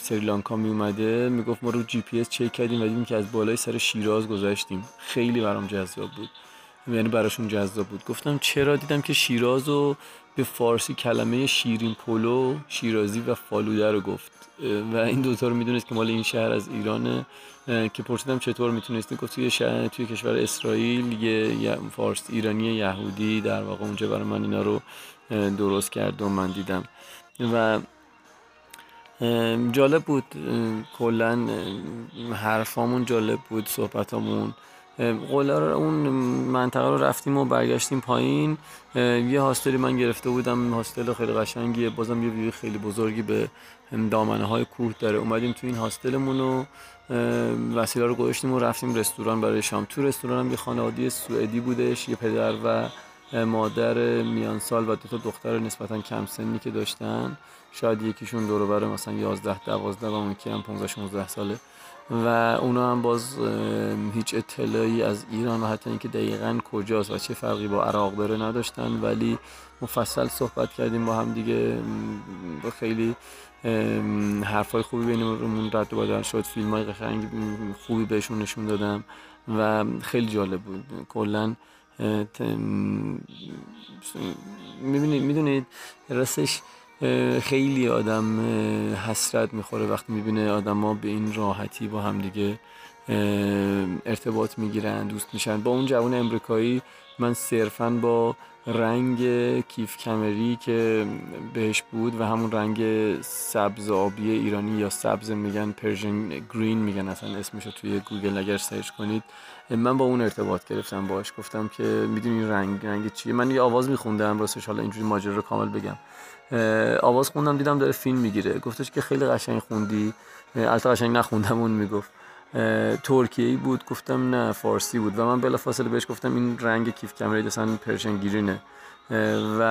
سریلانکا می اومده می‌گفت ما رو جی پی اس چک کردیم و دیدیم که از بالای سر شیراز گذاشتیم. خیلی برام جذاب بود. یعنی براشون جذاب بود. گفتم چرا؟ دیدم که شیراز رو به فارسی کلمه شیرین پلو شیرازی و فالوده رو گفت. و این دوتا رو می‌دونست که مال این شهر از ایرانه. که پرسیدم چطور می‌تونستی؟ گفت توی شهر توی کشور اسرائیل یه فارس ایرانی یهودی در واقع اونجا برای من اینا رو درست کرد و من دیدم. و جالب بود کلا حرفامون جالب بود صحبتامون. قله رو اون منطقه رو رفتیم و برگشتیم پایین. یه هاستلی من گرفته بودم. هاستل خیلی قشنگیه. بازم یه ویو خیلی بزرگی به دامنه های کوه داره. اومدیم تو این هاستلمون و وسیله رو گذاشتیم و رفتیم رستوران. برای شام تو رستوران هم یه خانواده سوئدی بودش. یه پدر و مادر میان سال و دو تا دختر نسبتا کم سنی که داشتن. شاید یکیشون دور مثلا 11 12 و اون یکی هم 15 16 ساله. و اونا هم باز هیچ اطلاعی از ایران و حتی اینکه دقیقا کجاست و چه فرقی با عراق داره نداشتن. ولی مفصل صحبت کردیم با هم دیگه با خیلی حرفای خوبی بینمون رد و بدل شد. فیلم های قشنگ خوبی بهشون نشون دادم و خیلی جالب بود. کلا می‌بینید می‌دونید راستش خیلی آدم حسرت می‌خوره وقتی می‌بینه آدما به این راحتی با هم دیگه ارتباط می‌گیرن دوست میشن. با اون جوان امریکایی من صرفا با رنگ کیف کمری که بهش بود و همون رنگ سبز آبی ایرانی یا سبز میگن Persian green میگن اصلا اسمشو توی گوگل اگر search کنید. من با اون ارتباط گرفتم باش گفتم که می‌دونی رنگ رنگ چیه؟ من یه آواز میخوندم راستش حالا اینجوری ماجرا رو کامل بگم. آواز خوندم دیدم داره فیلم می‌گیره. گفتش که خیلی قشنگ خوندی. البته قشنگ نخوندم اون می‌گفت ترکیه بود. گفتم نه فارسی بود. و من بلافاصله بهش گفتم این رنگ کیف کمری اصلا پرشن گیرینه و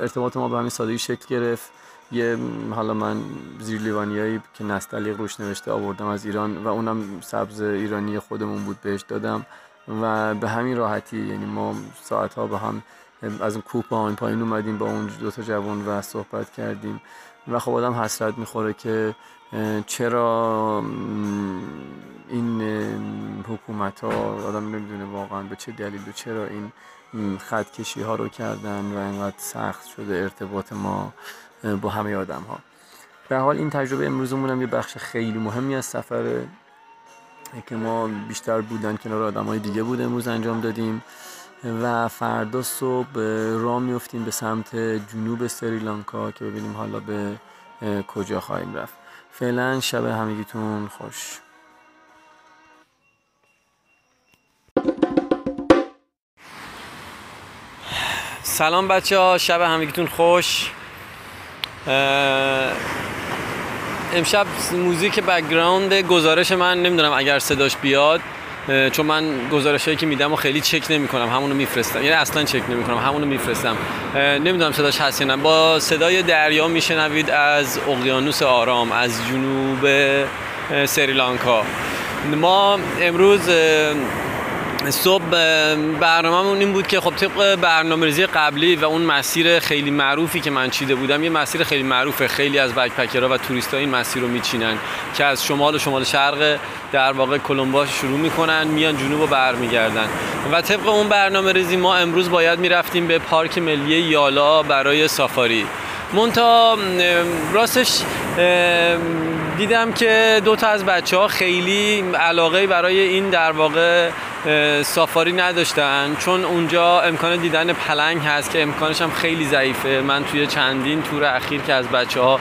ارتباط ما به همین سادگی شکل گرفت. یه حالا من زیر لیوانیایی که نستعلیق روش نوشته آوردم از ایران و اونم سبز ایرانی خودمون بود بهش دادم. و به همین راحتی یعنی ما ساعت ها به هم از اون کوپ پایین پایین اومدیم با اون دو تا جوان و صحبت کردیم. و خب آدم حسرت می‌خوره که چرا این حکومت ها آدم نمی‌دونه واقعا به چه دلیل و چرا این خط کشی ها رو کردن و اینقدر سخت شده ارتباط ما با همه آدم ها به حال این تجربه امروزمون هم یه بخش خیلی مهمی از سفره که ما بیشتر بودن کنار آدم های دیگه بود امروز انجام دادیم. و فردا صبح راه میفتیم به سمت جنوب سریلانکا که ببینیم حالا به کجا خواهیم رفت. فعلا شب همگیتون خوش. سلام بچه ها شب همگیتون خوش. امشب موزیک background گزارش من نمی‌دونم اگر صداش بیاد. چون من گزارش هایی که میدم و خیلی چک نمی کنم همونو میفرستم. یعنی اصلا چک نمی کنم همونو میفرستم. نمی‌دونم صداش هست یا نه. با صدای دریا میشنوید از اقیانوس آرام از جنوب سریلانکا. ما امروز صبح برنامه‌مون این بود که خب طبق برنامه ریزی قبلی و اون مسیر خیلی معروفی که من چیده بودم یه مسیر خیلی معروفه. خیلی از backpacker ها و توریست این مسیر رو میچینن که از شمال و شمال شرق در واقع کلمباش شروع می‌کنن میان جنوب و برمیگردن. و طبق اون برنامه ریزی ما امروز باید می‌رفتیم به پارک ملی یالا برای سافاری. مونتا راستش دیدم که دو تا از بچه ها خیلی علاقه برای این در واقع سافاری نداشتن. چون اونجا امکان دیدن پلنگ هست که امکانش هم خیلی ضعیفه. من توی چندین تور اخیر که از بچه ها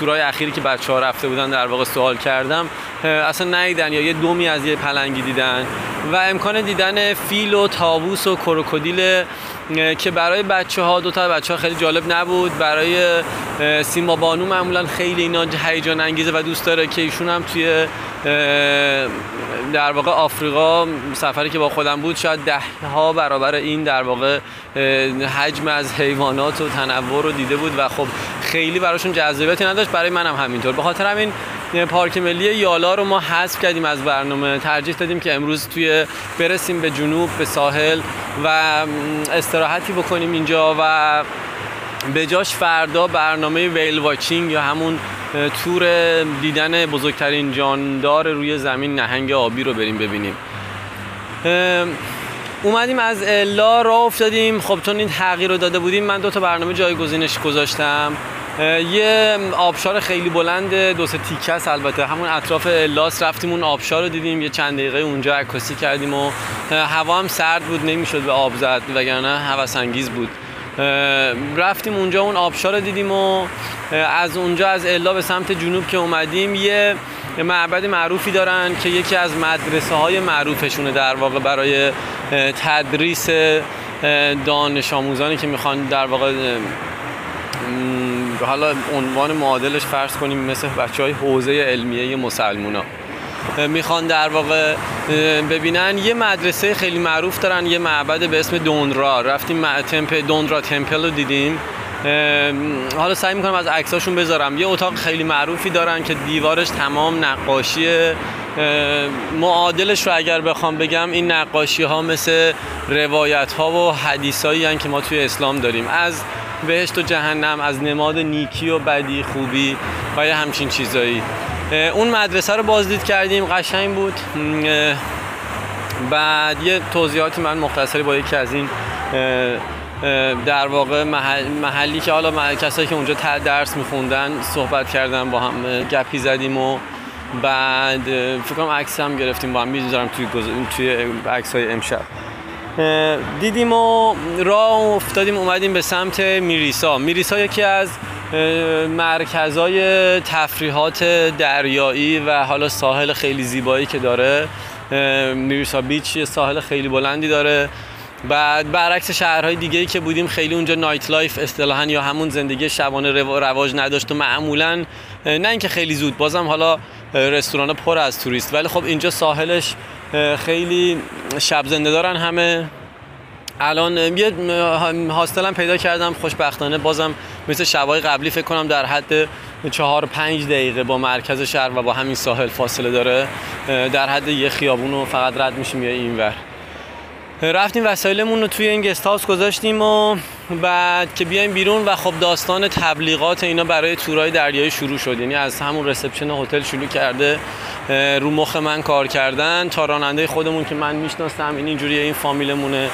تورای اخیری که بچه ها رفته بودن در واقع سوال کردم اصلا ندیدن یا یه دومی از یه پلنگی دیدن. و امکان دیدن فیل و تاووس و کروکودیل که برای بچه ها دو تا بچه ها خیلی جالب نبود. برای سیما بانو معمولا خیلی اینا هیجان انگیزه و دوست داره که ایشون هم توی در واقع آفریقا سفری که با خودم بود شاید ده ها برابر این در واقع حجم از حیوانات و تنوع رو دیده بود و خب خیلی براشون جذابیتی نداشت. برای منم هم همینطور. به خاطر همین پارک ملی یالا رو ما حذف کردیم از برنامه. ترجیح دادیم که امروز توی برسیم به جنوب به ساحل و استراحتی بکنیم اینجا و به جاش فردا برنامه ویل واچینگ یا همون تور دیدن بزرگترین جاندار روی زمین نهنگ آبی رو بریم ببینیم. اومدیم از الا راه افتادیم. خب چون این تغییر رو داده بودیم من دو تا برنامه جایگزینش گذاشتم. یه آبشار خیلی بلند دو سه تیکه است البته. همون اطراف الاس رفتیم اون آبشار رو دیدیم یه چند دقیقه اونجا عکاسی کردیم و هوا هم سرد بود نمی‌شد به آب زد وگرنه هوس انگیز بود رفتیم اونجا اون آبشار رو دیدیم و از اونجا از الا به سمت جنوب که اومدیم یه معبد معروفی دارن که یکی از مدرسه های معروفشونه در واقع برای تدریس دانش آموزانی که می‌خوان در واقع حالا عنوان معادلش فرض کنیم مثل بچه های حوزه علمیه مسلمونا. می‌خوان در واقع ببینن یه مدرسه خیلی معروف دارن یه معبد به اسم دونرا. رفتیم تمپل دونرا تمپل رو دیدیم. حالا سعی می‌کنم از عکساشون بذارم. یه اتاق خیلی معروفی دارن که دیوارش تمام نقاشی معادلش رو اگر بخوام بگم این نقاشی ها مثل روایت ها و حدیث هایی که ما توی اسلام داریم. از بهشت و جهنم از نماد نیکی و بدی خوبی و یه همچین چیزایی. اون مدرسه رو بازدید کردیم قشنگ بود. بعد یه توضیحاتی من مختصری با یکی از این در واقع محل، محلی که حالا کسایی که اونجا درس میخوندن صحبت کردن با هم گپی زدیم و بعد فکر کنم عکس هم گرفتیم با هم می‌ذارم توی گز... توی عکس های امشب. دیدیم و راه افتادیم اومدیم به سمت میریسا. میریسا یکی از مرکزای تفریحات دریایی و حالا ساحل خیلی زیبایی که داره. میریسا beach ساحل خیلی بلندی داره. بعد برعکس شهرهای دیگه ای که بودیم خیلی اونجا nightlife اصطلاحا یا همون زندگی شبانه رواج نداشت و معمولا نه اینکه خیلی زود بازم حالا رستوران پر از توریست. ولی خب اینجا ساحلش خیلی شب زنده دارن همه. الان یه هاستلم پیدا کردم خوشبختانه بازم مثل شبای قبلی فکر کنم در حد چهار پنج دقیقه با مرکز شهر و با همین ساحل فاصله داره. در حد یه خیابون رو فقط رد میشیم یا اینور. رفتیم وسایلمون رو توی این گست هاوس گذاشتیم و بعد که بیایم بیرون و خب داستان تبلیغات اینا برای تورای دریایی شروع شد. یعنی از همون رسپشن هتل شروع کرده رو مخ من کار کردن تا راننده خودمون که من می‌شناسم این اینجوری این فامیلمونه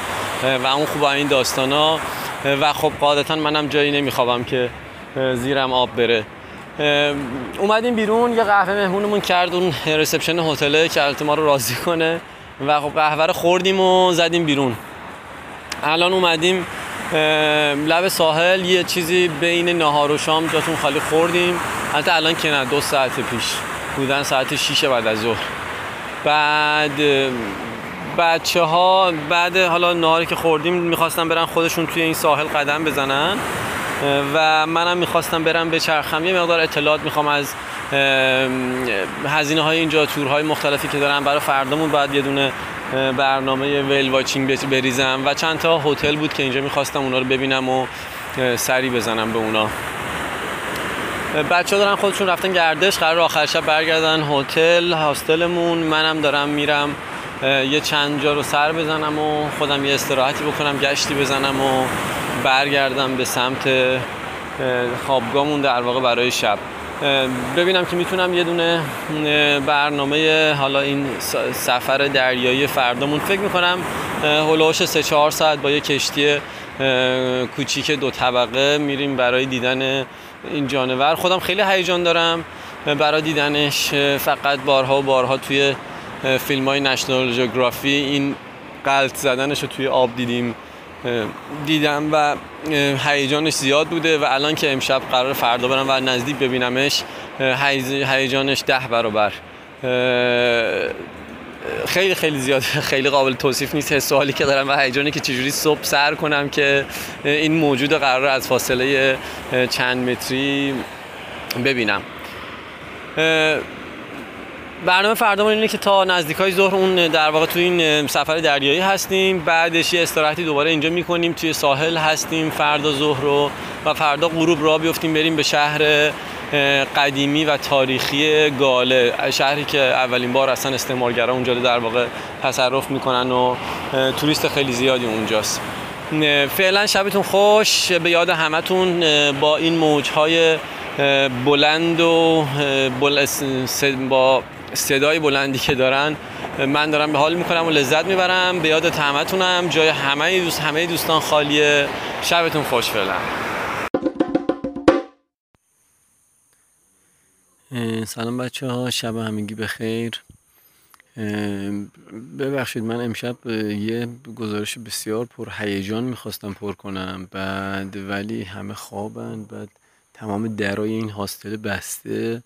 و اون خوب این داستانا. و خب قاعدتا منم جایی نمیخوابم که زیرم آب بره. اومدیم بیرون یه قهوه مهمونمون کرد اون رسپشن هتل که ما رو راضی کنه. و خب قهوه رو خوردیم و زدیم بیرون. الان اومدیم لب ساحل یه چیزی بین نهار و شام جاتون خالی خوردیم. البته الان که نه دو ساعت پیش بودن ساعت 6 بعد از ظهر. بعد بچه ها بعد حالا نهاری که خوردیم می‌خواستن برن خودشون توی این ساحل قدم بزنن. و منم می‌خواستم برم به چرخم یه مقدار اطلاعات می‌خوام از هزینه های اینجا تورهای مختلفی که دارم برای فردامون بعد یه دونه برنامه ویل واچینگ بریزم و چند تا هتل بود که اینجا می‌خواستم اونا رو ببینم و سری بزنم به اونا. بچه ها دارن خودشون رفتن گردش قرار آخر شب برگردن هتل هاستلمون. منم دارم میرم یه چند جا رو سر بزنم و خودم یه استراحتی بکنم گشتی بزنم و برگردم به سمت خوابگاهمون در واقع برای شب. ببینم که می‌تونم یه دونه برنامه حالا این سفر دریایی فردامون. فکر می‌کنم هلوش سه چهار ساعت با یه کشتی کوچیک دو طبقه میریم برای دیدن این جانور. خودم خیلی هیجان دارم برای دیدنش. فقط بارها و بارها توی فیلم های نشنال جغرافی این قلط زدنش رو توی آب دیدیم. دیدم و هیجانش زیاد بوده و الان که امشب قرار فردا برم و نزدیک ببینمش هیجانش ده برابر. خیلی خیلی زیاد خیلی قابل توصیف نیست. حس حالی که دارم و هیجانی که چجوری صبح سر کنم که این موجود قرار از فاصله چند متری ببینم. برنامه فردامون اینه که تا نزدیک های ظهر اون در واقع تو این سفر دریایی هستیم. بعدش یه استراحتی دوباره اینجا می‌کنیم. توی ساحل هستیم. فردا ظهر رو و فردا غروب را بیفتیم. بریم به شهر قدیمی و تاریخی گاله. شهری که اولین بار اصلا استعمارگرا اونجا در واقع تصرف می‌کنن و توریست خیلی زیادی اونجاست. فعلا شبتون خوش. به یاد همتون با این موجهای بلند و با صدای بلندی که دارن من دارم به حال می‌کنم و لذت می‌برم. به یاد همتونم. جای همه دوست همه دوستان خالیه. شبتون خوش فعلا. سلام بچه ها شب همگی بخیر ببخشید من امشب یه گزارش بسیار پر هیجان می‌خواستم پر کنم. بعد ولی همه خوابن. بعد تمام درای این هاستل بسته.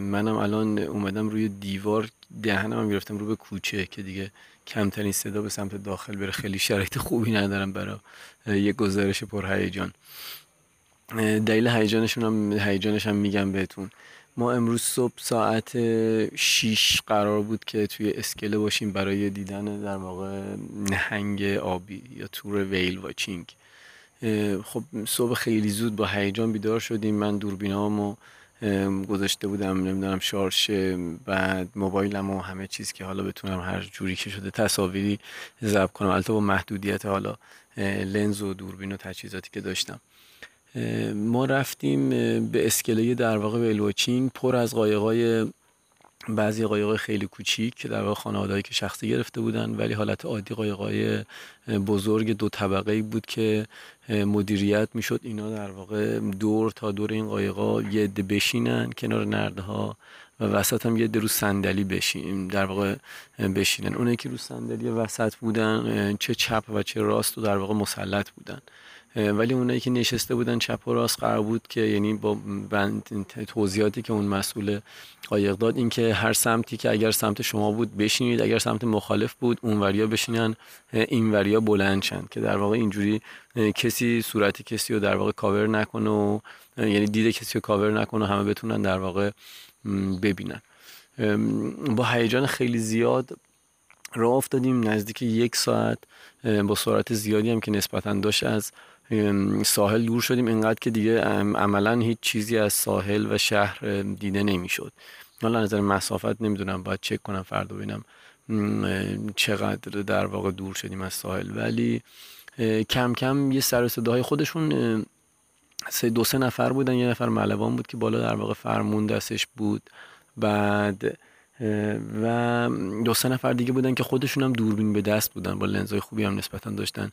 منم الان اومدم روی دیوار دهنم هم گرفتم رو به کوچه که دیگه کمترین صدا به سمت داخل بره. خیلی شرایط خوبی ندارم برای یه گزارش پر هیجان. دلیل هیجانشون هم هیجانش هم میگم بهتون. ما امروز صبح ساعت 6 قرار بود که توی اسکله باشیم برای دیدن در واقع نهنگ آبی یا تور ویل واچینگ. خب صبح خیلی زود با هیجان بیدار شدیم. من دوربینامو گذاشته بودم نمی‌دونم شارژ بعد موبایلم و همه چیز که حالا بتونم هر جوری که شده تصاویری ضبط کنم. البته با محدودیت حالا لنز و دوربین و تجهیزاتی که داشتم. ما رفتیم به اسکله در واقع ویلوچینگ پر از قایقای بعضی قایق خیلی کوچیک در واقع خانوادهایی که شخصی گرفته بودن ولی حالت عادی قایقای بزرگ دو طبقه بود که مدیریت می‌شد. اینا در واقع دور تا دور این قایقا یه عده بشینن کنار نردها و وسط هم یه عده رو صندلی بشین در واقع بشینن. اونایی که رو صندلی وسط بودن چه چپ و چه راست و در واقع مسلط بودن. ولی اونایی که نشسته بودن چپ و راست قرار بود که یعنی با توضیحاتی که اون مسئول قایق داد اینکه هر سمتی که اگر سمت شما بود بشینید اگر سمت مخالف بود اونوریا بشینن اینوریا بلند شند که در واقع اینجوری کسی صورت کسی رو در واقع کاور نکنه و یعنی دید کسی رو کاور نکنه همه بتونن در واقع ببینن. با هیجان خیلی زیاد راه افتادیم. نزدیک یک ساعت با سرعت زیادی هم که نسبتا داشت از ساحل دور شدیم اینقدر که دیگه عملا هیچ چیزی از ساحل و شهر دیده نمی‌شد. حالا نظر مسافت نمی‌دونم باید چک کنم فردا ببینم چقدر در واقع دور شدیم از ساحل. ولی کم کم یه سر صداهای خودشون سه دو سه نفر بودن. یه نفر ملوان بود که بالا در واقع فرمون دستش بود. بعد و دو سه نفر دیگه بودن که خودشون هم دوربین به دست بودن با لنزهای خوبی هم نسبتا داشتن.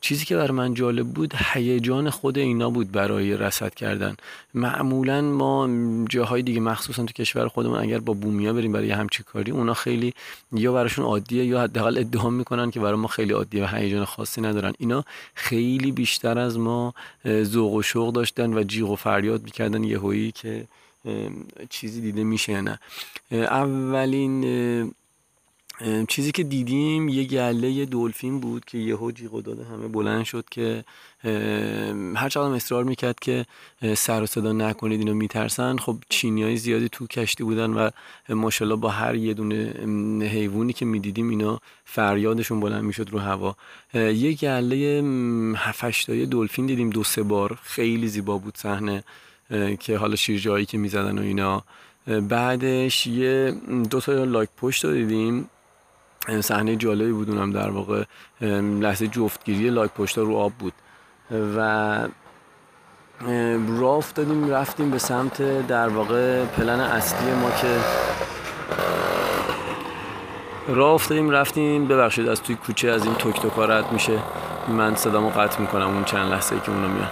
چیزی که برای من جالب بود هیجان خود اینا بود برای رصد کردن. معمولا ما جاهای دیگه مخصوصا تو کشور خودمون اگر با بومیا بریم برای همچی کاری اونا خیلی یا براشون عادیه یا حداقل ادعا می‌کنن که برای ما خیلی عادیه و هیجان خاصی ندارن. اینا خیلی بیشتر از ما ذوق و شوق داشتن و جیغ و فریاد می‌کردن یهویی که چیزی دیده میشه نه. اولین چیزی که دیدیم یه گله یه دلفین بود که یهو جیغ داده همه بلند شد که هر چقدر اصرار می‌کرد که سر و صدا نکنید اینو میترسن. خب چینی های زیادی تو کشتی بودن و ماشاءالله با هر یه دونه حیوانی که می‌دیدیم اینا فریادشون بلند می‌شد رو هوا. یه گله هفتایی دلفین دیدیم دو سه بار. خیلی زیبا بود صحنه. که حالا شیرجایی که می‌زدن و اینا. بعدش یه دو تا لایک پشت دیدیم. صحنه جالبی بود اونم در واقع. لحظه جفتگیری لایک پشت رو آب بود. و راه افتادیم رفتیم به سمت در واقع پلن اصلی ما که راه افتادیم رفتیم. ببخشید از توی کوچه از این توک توکا میشه. من صدامو قطع می‌کنم اون چند لحظه ای که اونا میان.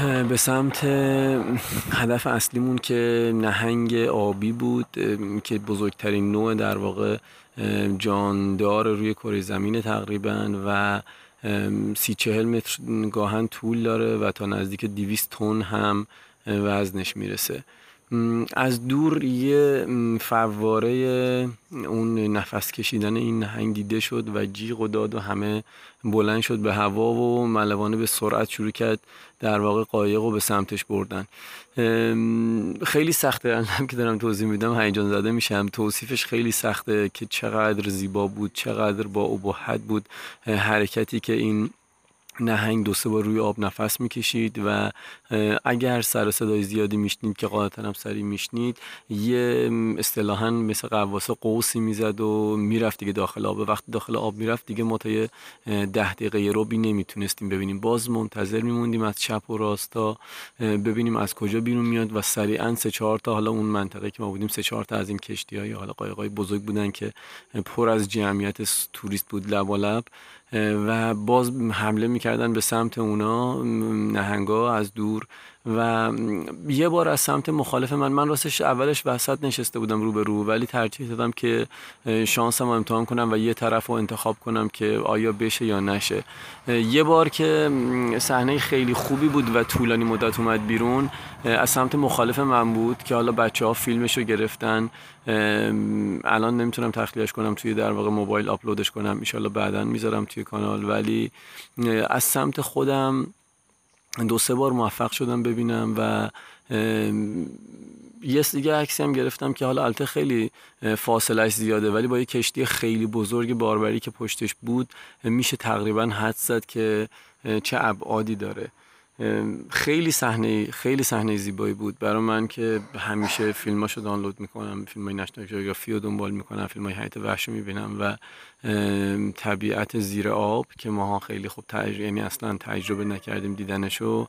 به سمت هدف اصلیمون که نهنگ آبی بود که بزرگترین نوع در واقع جاندار روی کره زمین تقریبا و سی چهل متر گاهن طول داره و تا نزدیک دیویست تن هم وزنش می‌رسه. از دور یه فواره اون نفس کشیدن این نهنگ دیده شد و جیغ و داد و همه بلند شد به هوا و ملوانه به سرعت شروع کرد در واقع قایق رو به سمتش بردن. خیلی سخته. الان که دارم توضیح میدم هیجان زده میشم. توصیفش خیلی سخته که چقدر زیبا بود چقدر با ابهت بود. حرکتی که این نهنگ دو سه بار روی آب نفس می‌کشید و اگر سر صدای زیادی میشنید که قاعدتا هم سری میشنید یه اصطلاحا مثل قواسه قوسی می‌زد و می‌رفت دیگه داخل آب. وقتی داخل آب می‌رفت دیگه ما تا یه ده دقیقه رو بی نمی‌تونستیم ببینیم. باز منتظر میموندیم از چپ و راستا ببینیم از کجا بیرون میاد و سریعا سه چهار تا حالا اون منطقه که ما بودیم سه چهار تا از این کشتی های حالا قایقای بزرگ بودن که پر از جمعیت توریست بود لب لب و باز حمله می‌کردن به سمت اونا. نهنگا از دور و یه بار از سمت مخالف من من راستش اولش وسط نشسته بودم رو به رو ولی ترجیح دادم که شانسم امتحان کنم و یه طرف رو انتخاب کنم که آیا بشه یا نشه. یه بار که صحنه خیلی خوبی بود و طولانی مدت اومد بیرون از سمت مخالف من بود که حالا بچه ها فیلمش رو گرفتن الان نمی‌تونم تخلیهش کنم توی در واقع موبایل آپلودش کنم. ایشالا بعدا می‌ذارم توی کانال. ولی از سمت خودم دو سه بار موفق شدم ببینم و یه دیگه عکسی هم گرفتم که حالا البته خیلی فاصلش زیاده ولی با یه کشتی خیلی بزرگ باربری که پشتش بود میشه تقریبا حد زد که چه ابعادی داره. خیلی صحنه خیلی صحنه زیبایی بود. برای من که همیشه فیلماشو دانلود می‌کنم فیلم های نشنال جیوگرافی رو دنبال می‌کنم فیلم های حیات وحش می‌بینم و طبیعت زیر آب که ماها خیلی خوب تجربه یعنی اصلا تجربه نکردیم دیدنشو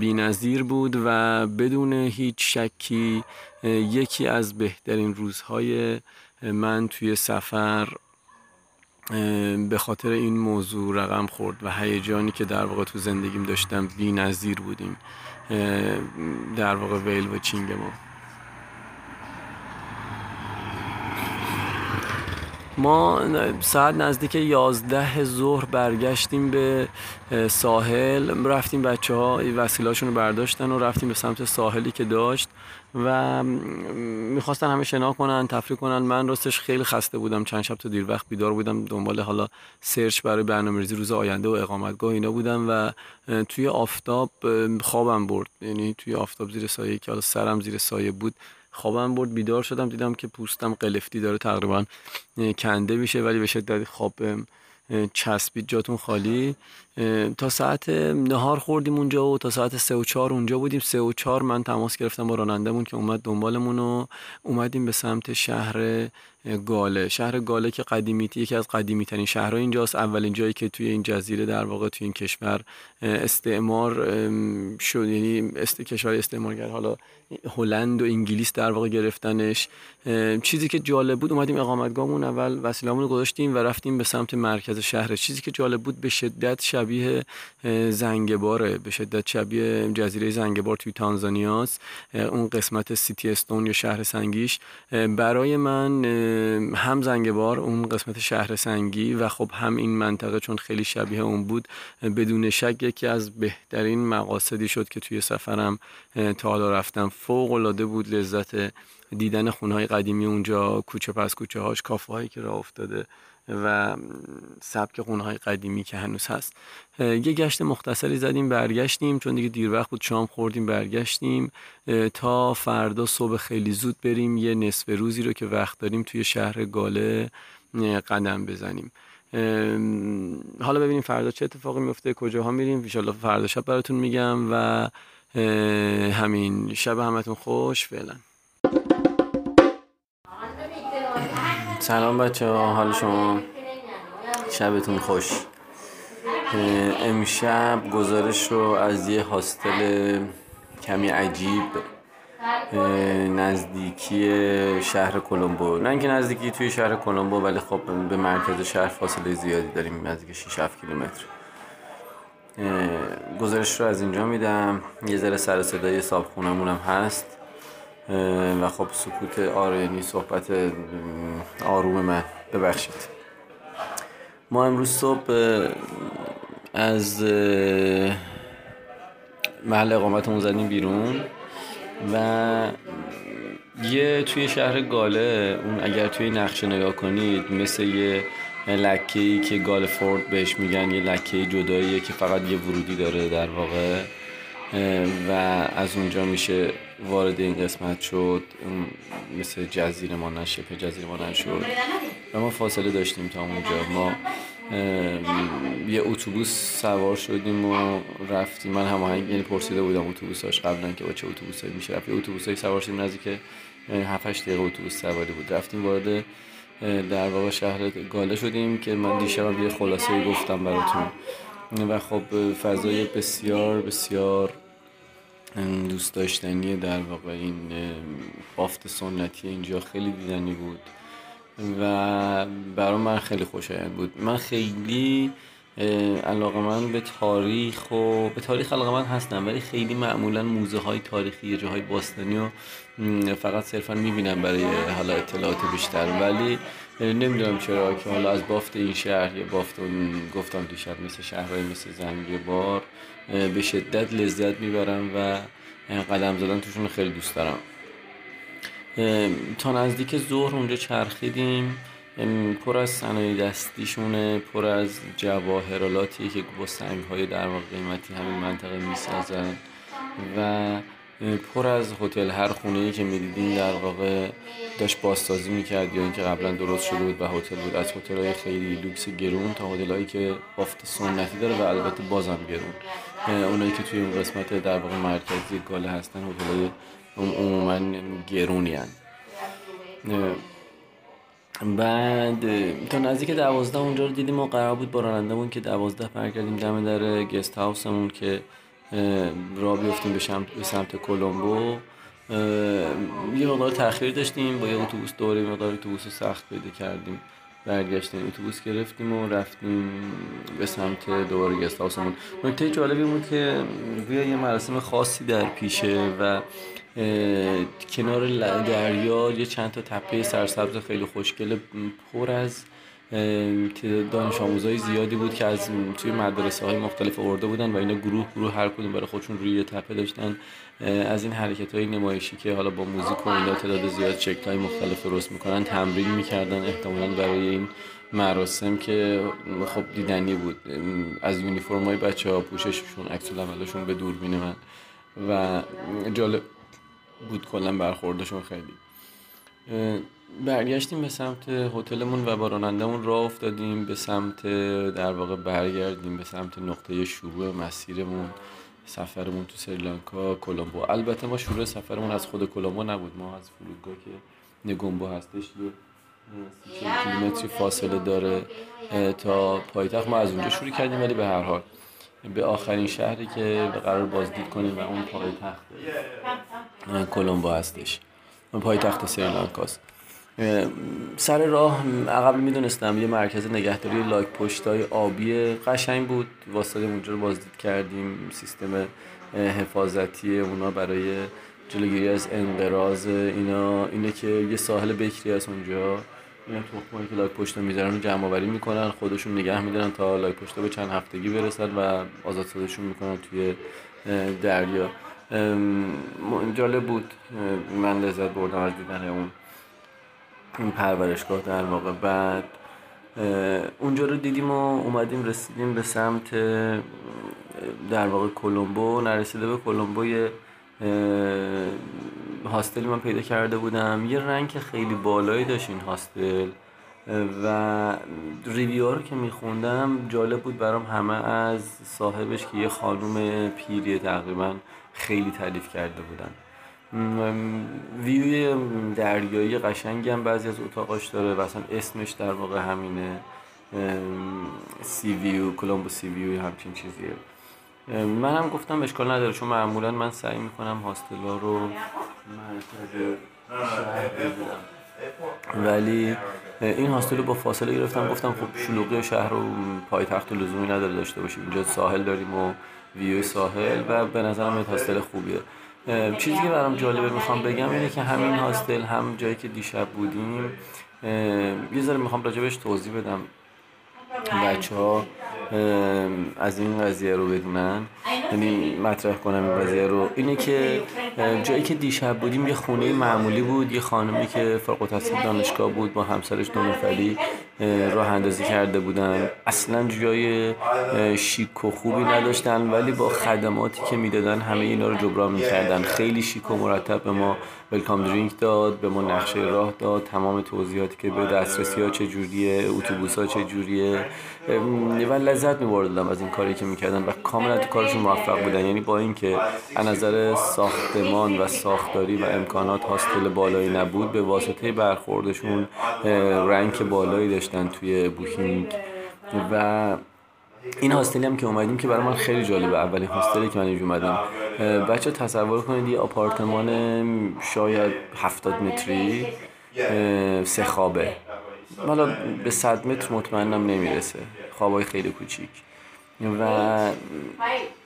نظیر بود و بدون هیچ شکی یکی از بهترین روزهای من توی سفر به خاطر این موضوع رقم خورد و هیجانی که در واقع تو زندگیم داشتم بی نظیر بودیم در واقع ویل و چینگ ما. ما ساعت نزدیک یازده ظهر برگشتیم به ساحل. رفتیم بچه ها وسیلاشون رو برداشتن و رفتیم به سمت ساحلی که داشت. و می‌خواستن همه شنا کنن تفریح کنن. من راستش خیلی خسته بودم. چند شب تا دیر وقت بیدار بودم. دنبال حالا سرچ برای برنامه ریزی روز آینده و اقامتگاه اینا بودم و توی آفتاب خوابم برد. یعنی توی آفتاب زیر سایه که حالا سرم زیر سایه بود خوابم برد. بیدار شدم. دیدم که پوستم قلفتی داره تقریبا کنده میشه ولی به شدت خواب چسبید جاتون خالی. تا ساعت نهار خوردیم اونجا و تا ساعت سه و چهار اونجا بودیم. سه و چهار من تماس گرفتم با رانندمون که اومد دنبالمون و اومدیم به سمت شهر گاله. شهر گاله که قدیمی یکی از قدیمی ترین شهرها اینجاست. اولین جایی که توی این جزیره در واقع توی این کشور استعمار شد. یعنی است کشور استعمارگر حالا هلند و انگلیس در واقع گرفتنش. چیزی که جالب بود اومدیم اقامتگاهمون اول وسیله‌مون رو گذاشتیم و رفتیم به سمت مرکز شهر. چیزی که جالب بود به شدت شبیه زنگباره. به شدت شبیه جزیره زنگبار توی تانزانیاست. اون قسمت سیتی استون یا شهر سنگیش. برای من هم زنگبار اون قسمت شهر سنگی و خب هم این منطقه چون خیلی شبیه اون بود بدون شک یکی از بهترین مقاصدی شد که توی سفرم تا حالا رفتم. فوق العاده بود لذت دیدن خونهای قدیمی اونجا کوچه پس کوچه هاش کافه هایی که راه افتاده. و سبک خونهای قدیمی که هنوز هست. یه گشت مختصری زدیم برگشتیم چون دیگه دیر وقت بود شام خوردیم برگشتیم. تا فردا صبح خیلی زود بریم یه نصف روزی رو که وقت داریم توی شهر گاله قدم بزنیم. حالا ببینیم فردا چه اتفاقی میفته کجاها میریم. ان فردا شب براتون میگم و همین شب همتون خوش. فعلا. سلام بچه ها حال شما؟ شبتون خوش. امشب گزارش رو از یه هاستل کمی عجیب نزدیکی شهر کلمبو. نه اینکه نزدیکی توی شهر کلمبو ولی خب به مرکز شهر فاصله زیادی داریم نزدیک 6 7 کیلومتر. گزارش رو از اینجا میدم. یه ذره سر صدای صاحب خونمون هم هست. و خب سکوت یعنی صحبت آروم من. ببخشید. ما امروز صبح از محل اقامتمون زدیم بیرون و یه توی شهر گاله اون اگر توی نقشه نگاه کنید مثل یه لکه که گال فورد بهش میگن یه لکه جداییه که فقط یه ورودی داره در واقع و از اونجا میشه وارد این قسمت شد مثل جزیره مانن شبه جزیره مانن شد. و ما فاصله داشتیم تا اونجا. ما یه اتوبوس سوار شدیم و رفتیم. من هماهنگ یعنی پرسیده بودم اتوبوساش قبلا که با چه اتوبوسایی میشه رفت. اتوبوسایی سوار شدیم نزدیک 7 8 دقیقه اتوبوس سواری بود. رفتیم وارد در واقع شهر گاله شدیم که من دیشب یه خلاصه گفتم براتون. و خب فضای بسیار بسیار دوست داشتنی در واقع این بافت سنتی اینجا خیلی دیدنی بود و برای من خیلی خوشایند بود. من خیلی علاقه من به تاریخ و به تاریخ علاقه من هستم ولی خیلی معمولا موزه های تاریخی جاهای باستانی رو فقط صرفا می‌بینم برای حالا اطلاعات بیشتر. ولی نمی‌دونم چرا که حالا از بافت این شهر یا بافت گفتم دیشب مثل شهرهای مثل بار به شدت لذت می‌برم و قدم زدن توشون خیلی دوست دارم. تا نزدیک ظهر اونجا چرخیدیم. پر از صنایع دستیشونه پر از جواهرالاتی که با سنگ های در واقع قیمتی همین منطقه می‌سازن و پر از هتل هر خونه ای که می‌دیدین در واقع داشت بازسازی می‌کرد یا اینکه قبلا درست شده بود و هتل بود. از هتل های خیلی لوکس گرون تا هتل هایی که بافت سنتی داره و البته بازم گرون. اونایی که توی اون قسمت در واقع مرکزی گاله هستن هتل های عموما گرونی هن. بعد تا نزدیک دوازده اونجا رو دیدیم و قرار بود با رانندمون که دوازده برگردیم دم در گست هاوسمون که را بیفتیم به سمت کلمبو یه مقدار تاخیر داشتیم با یه اتوبوس دوره مقدار اتوبوس سخت پیدا کردیم برگشتیم اتوبوس گرفتیم و رفتیم به سمت دوباره گست هاوسمون نکته جالبی بود که بیا یه مراسم خاصی در پیشه و کنار دریا یه چند تا تپه سرسبز خیلی خوشگل پر از دانش آموزای زیادی بود که از توی مدرسه های مختلف آورده بودن و اینا گروه گروه هر کدوم برای خودشون روی تپه داشتن. از این حرکت های نمایشی که حالا با موزیک و اینا تعداد زیاد چک های مختلف درست می‌کنن تمرین می‌کردن احتمالا برای این مراسم که خب دیدنی بود. از یونیفرم های بچه ها پوشششون عکس العملشون به دوربین من. و جالب بود کلا برخوردشون خیلی. برگشتیم به سمت هتلمون و با رانندمون راه افتادیم به سمت در واقع برگردیم به سمت نقطه شروع مسیرمون سفرمون تو سریلانکا کلمبو البته ما شروع سفرمون از خود کلمبو نبود. ما از فرودگاه که نگومبو هستش یه کیلومتری فاصله داره تا پایتخت. ما از اونجا شروع کردیم ولی به هر حال. به آخرین شهری که قرار بازدید کنیم و اون پایتخت کلمبو هستش. پایتخت سریلانکاست. سر راه عقب می‌دونستم یه مرکز نگهداری لاک پشتای آبی قشنگ بود. واسطه اونجا رو بازدید کردیم. سیستم حفاظتی اونا برای جلوگیری از انقراض اینا. اینه که یه ساحل بکری از اونجا. اینا تخمایی که لاک پشتا می‌ذارن رو جمع آوری می‌کنن. خودشون نگه میدارن تا لاک پشتا به چند هفتگی برسن و آزادسازیشون می‌کنن توی دریا. جالب بود. من لذت بردم از دیدن اون این پرورشگاه در واقع. بعد اونجا رو دیدیم و اومدیم رسیدیم به سمت در واقع کلمبو. نرسیده به کلمبو یه هاستلی من پیدا کرده بودم. یه رنگ خیلی بالایی داشت این هاستل. و ریویو رو که میخوندم جالب بود برام همه از صاحبش که یه خانوم پیری تقریبا خیلی تعریف کرده بودن. ویوی دریایی قشنگی هم بعضی از اتاقاش داره و اصلا اسمش در واقع همینه. سی ویو کلمبو سی ویو همچین چیزیه. من هم گفتم اشکال نداره چون معمولا من سعی می‌کنم هاستلا رو مرکز شهر بگیرم ولی این هاستل رو با فاصله گرفتم گفتم خب شلوغی شهر رو پایتخت و لزومی نداره داشته باشیم. اینجا ساحل داریم و ویو ساحل و به نظرم هاستل خوبیه. چیزی که برام جالبه می‌خوام بگم اینه که همین هاستل هم جایی که دیشب بودیم یه ذره می‌خوام راجبش توضیح بدم. بچه ها از این قضیه رو بدونن. یعنی مطرح کنم این قضیه رو. اینه که جایی که دیشب بودیم یه خونه معمولی بود. یه خانمی که فارغ التحصیل دانشگاه بود با همسرش دو نفری. راه اندازی کرده بودن. اصلا جای شیک و خوبی نداشتن ولی با خدماتی که می‌دادن همه اینا رو جبران می‌کردن. خیلی شیک و مرتب به ما ولکام درینک داد به ما نقشه راه داد تمام توضیحاتی که به دسترسی ها چجوریه اتوبوس ها چجوریه. و لذت میبردم از این کاری که می‌کردن و کاملا تو کارشون موفق بودن. یعنی با اینکه از نظر ساختمان و ساختاری و امکانات هاستل بالایی نبود به واسطه برخوردشون رنگ بالایی داشتن توی بوکینگ و این هاستلی هم که اومدیم که برای من خیلی جالبه. اولین هاستلی که من اینجا اومدم. بچه تصور کنید یه آپارتمان شاید هفتاد متری سه خوابه. حالا به صد متر مطمئنم نمی‌رسه. خوابای خیلی کوچیک. و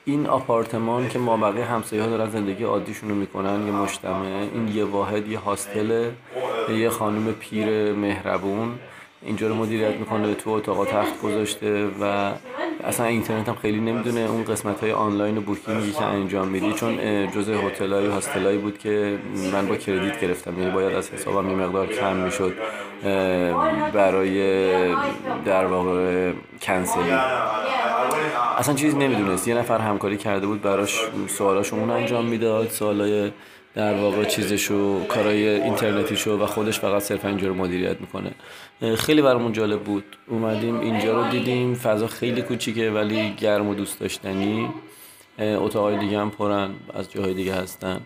این آپارتمان که ما بقیه همسایه ها دارن زندگی عادیشون رو می‌کنن یه مجتمع این یه واحد یه هاستله یه خانم پیر مهربون. اینجا رو مدیریت می‌کنه تو اتاق تخت گذاشته و اصلا اینترنت هم خیلی نمی‌دونه. اون قسمت های آنلاین بوکینگی که انجام میدی چون جزء هتل های هاستلایی بود که من با کردیت گرفتم. یعنی باید از حسابم یه مقدار کم می‌شد برای در واقع کنسلی اصلا چیزی نمی‌دونست. یه نفر همکاری کرده بود براش سوالاشو اون انجام می‌داد سوالای در واقع چیزشو کارای اینترنتیشو و خودش فقط صرفا اینجا رو مدیریت می‌کنه. خیلی برامون جالب بود. اومدیم اینجا رو دیدیم. فضا خیلی کوچیکه ولی گرم و دوست داشتنی. اتاقای دیگه هم پرن از جاهای دیگه هستن.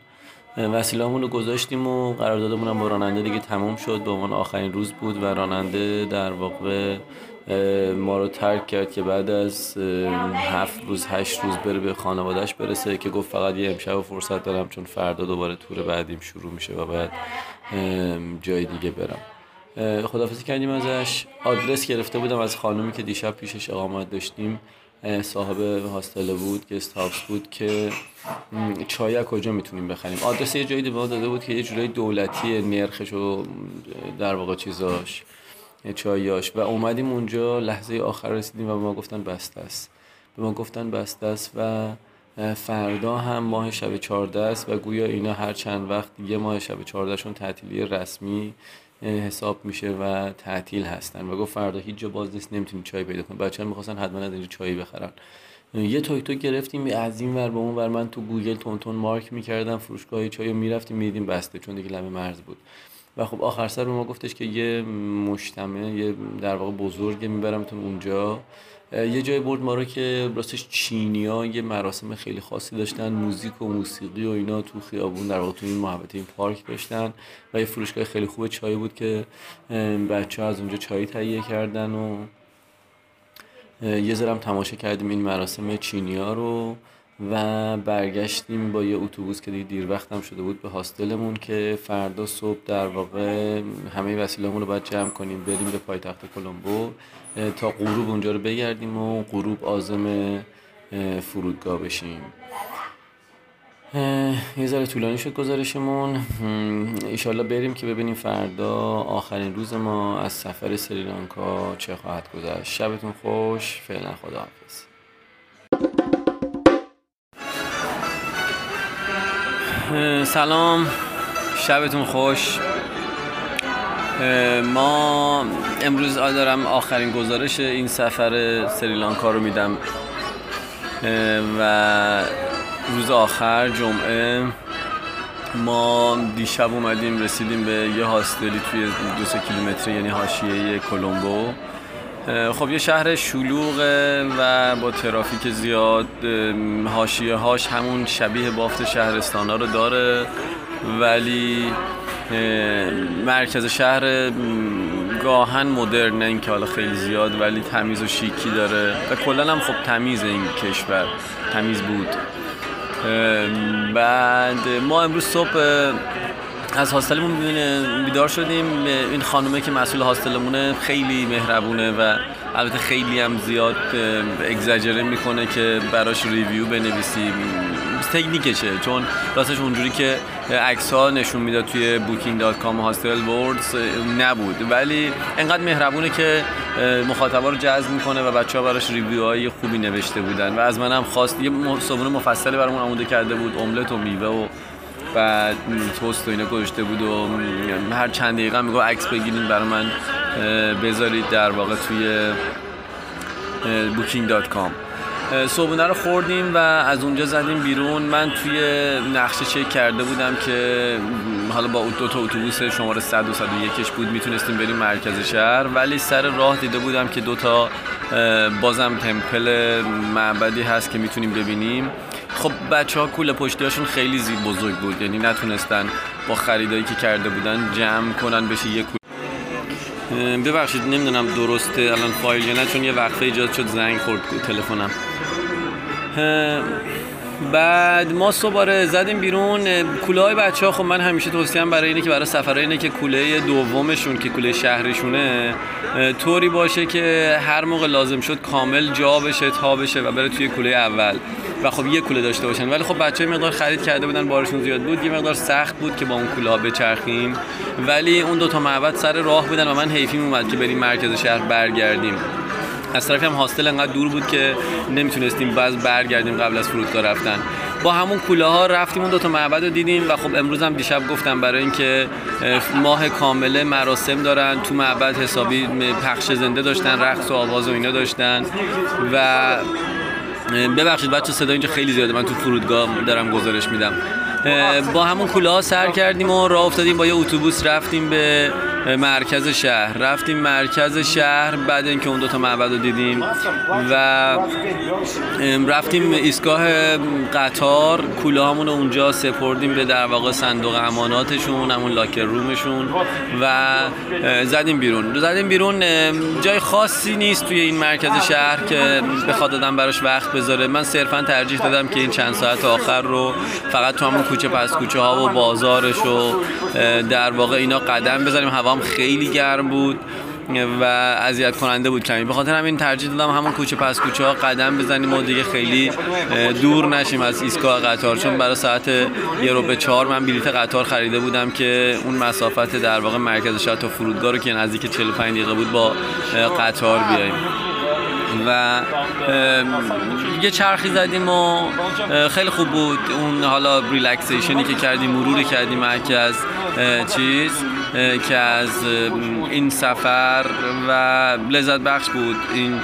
وسیله‌مون رو گذاشتیم و قراردادمون هم با راننده دیگه تموم شد. به عنوان آخرین روز بود و راننده در واقع ما رو ترک کرد که بعد از هفت روز هشت روز بره به خانوادهش برسه که گفت فقط یه امشب فرصت دارم چون فردا دوباره تور بعدیم شروع میشه و بعد جای دیگه برم. خدافزی کردیم ازش. آدرس گرفته بودم از خانومی که دیشب پیشش اقامت داشتیم. صاحب هاستل بود گست هاوس بود که چای کجا می‌تونیم بخریم؟ آدرس یه جایی به ما داده بود که یه جورای دولتی نرخش و در واقع چیزاش چایاش. و اومدیم اونجا لحظه آخر رسیدیم و به ما گفتن بسته است. به ما گفتن بسته است و فردا هم ماه شب چارده است و گویا اینا هر چند وقت یه ماه شب چارده شون تعطیلی رسمی حساب میشه و تعطیل هستن. و گفت فردا هیچ جا باز نیست نمی‌تونیم چای پیدا کنیم بچه هم می‌خواستن حتما از اینجا چای بخرن. یه توی تو گرفتیم از این ور به اون ور. من تو گوگل تون مارک می‌کردم فروشگاه چای می‌رفتیم میدیم بسته چون دیگه لبه مرز بود. و خب آخر سر به ما گفتش که یه مجتمع یه در واقع بزرگه میبرمتون اونجا. یه جای برد ما رو که راستش چینیا یه مراسم خیلی خاصی داشتن موزیک و موسیقی و اینا تو خیابون در واقع تو این محبت این پارک داشتن و یه فروشگاه خیلی خوب چای بود که بچه ها از اونجا چای تهیه کردن و یه ذرم تماشا کردیم این مراسم چینیا رو. و برگشتیم با یه اتوبوس که دیگه دیر وقتم شده بود به هاستلمون که فردا صبح در واقع همه وسیله‌مون رو باید جمع کنیم بریم به پایتخت کلمبو تا غروب اونجا رو بگردیم و غروب آزم فرودگاه بشیم. یه ذره طولانی شد گزارشمون. ایشالله بریم که ببینیم فردا آخرین روز ما از سفر سریلانکا چه خواهد گذشت. شبتون خوش. فعلا خداحافظ. سلام. شبتون خوش. ما امروز دارم آخرین گزارش این سفر سریلانکا رو میدم. و روز آخر جمعه ما دیشب اومدیم رسیدیم به یه هاستلی توی دو سه کیلومتر یعنی حاشیه کلمبو. خب یه شهر شلوغه و با ترافیک زیاد حاشیه هاش همون شبیه بافت شهرستان ها رو داره. ولی مرکز شهر گاهن مدرن نه اینکه حالا خیلی زیاد ولی تمیز و شیکی داره. و کلا هم خب تمیز این کشور تمیز بود. بعد ما امروز صبح از هاستلمون بیدار شدیم. این خانومه که مسئول هاستلمونه خیلی مهربونه و البته خیلی هم زیاد اگزاجره می‌کنه که براش ریویو بنویسیم. تکنیکشه چون راستش اونجوری که عکس ها نشون می‌داد توی booking.com هاستل بوردز نبود. ولی انقدر مهربونه که مخاطبا رو جذب می‌کنه و بچه ها براش ریویو های خوبی نوشته بودن. و از منم خواست یه صبحونه مفصلی برامون آموده کرده بود املت و میوه و بعد توست و اینا گذاشته بود و هر چند دقیقه میگو عکس بگیرید برای من بذارید در واقع توی booking.com صبحونه رو خوردیم و از اونجا زدیم بیرون. من توی نقشه چک کرده بودم که حالا با دو تا اتوبوس شماره 100 و 101 بود می‌تونستیم بریم مرکز شهر. ولی سر راه دیده بودم که دو تا بازم تمپل معبدی هست که می‌تونیم ببینیم. خب بچه ها کوله پشتی خیلی زیاد بزرگ بود. یعنی نتونستن با خریدایی که کرده بودن جمع کنن بشه یک ببخشید نمی‌دونم درسته الان فایل یا نه چون یه وقفه ایجاد شد زنگ خورد تلفنم. بعد ما صبح زدیم بیرون کوله های بچه ها خب من همیشه توصیه برای اینه که برای سفرهای اینه که کوله دومشون که کوله شهرشونه طوری باشه که هر موقع لازم شد کامل جا بشه تا بشه و بره توی کوله اول. و خب یه کوله داشته باشن. ولی خب بچه مقدار خرید کرده بودن بارشون زیاد بود یه مقدار سخت بود که با اون کوله بچرخیم. ولی اون دوتا معبد سر راه بودن و من حیفیم اومد که بریم مرکز شهر برگردیم. از طرفی هم هاستل انقدر دور بود که نمی‌تونستیم باز برگردیم قبل از فرودگاه رفتن. با همون کوله ها رفتیم اون دو تا معبد رو دیدیم و خب امروز هم دیشب گفتم برای اینکه ماه کامله مراسم دارن تو معبد حسابی پخش زنده داشتن رقص و آواز و اینا داشتن و ببخشید بچه صدا اینجا خیلی زیاده من تو فرودگاه دارم گزارش میدم. با همون کوله ها سر کردیم و راه افتادیم با یه اتوبوس رفتیم به مرکز شهر. رفتیم مرکز شهر بعد اینکه اون دو تا معبد رو دیدیم و رفتیم ایستگاه قطار. کوله همون اونجا سپردیم به در واقع صندوق اماناتشون همون لاکر رومشون و زدیم بیرون. زدیم بیرون جای خاصی نیست توی این مرکز شهر که بخواد دادم براش وقت بذاره. من صرفا ترجیح دادم که این چند ساعت آخر رو فقط تو همون کوچه پس کوچه ها و بازارش و در واقع اینا قدم بذاریم هوا خیلی گرم بود و اذیت کننده بود کمی. به خاطر همین ترجیح دادم همون کوچه پس کوچه ها قدم بزنیم و دیگه خیلی دور نشیم از ایستگاه قطار. چون برای ساعت یه رو به چهار من بلیت قطار خریده بودم که اون مسافت در واقع مرکز شهر تا فرودگاه رو که نزدیک 45 دقیقه بود با قطار بیایم. و یه چرخی زدیم و خیلی خوب بود. اون حالا ریلکسیشنی که کردیم مروری کردیم از چیز. که از این سفر و لذت بخش بود. این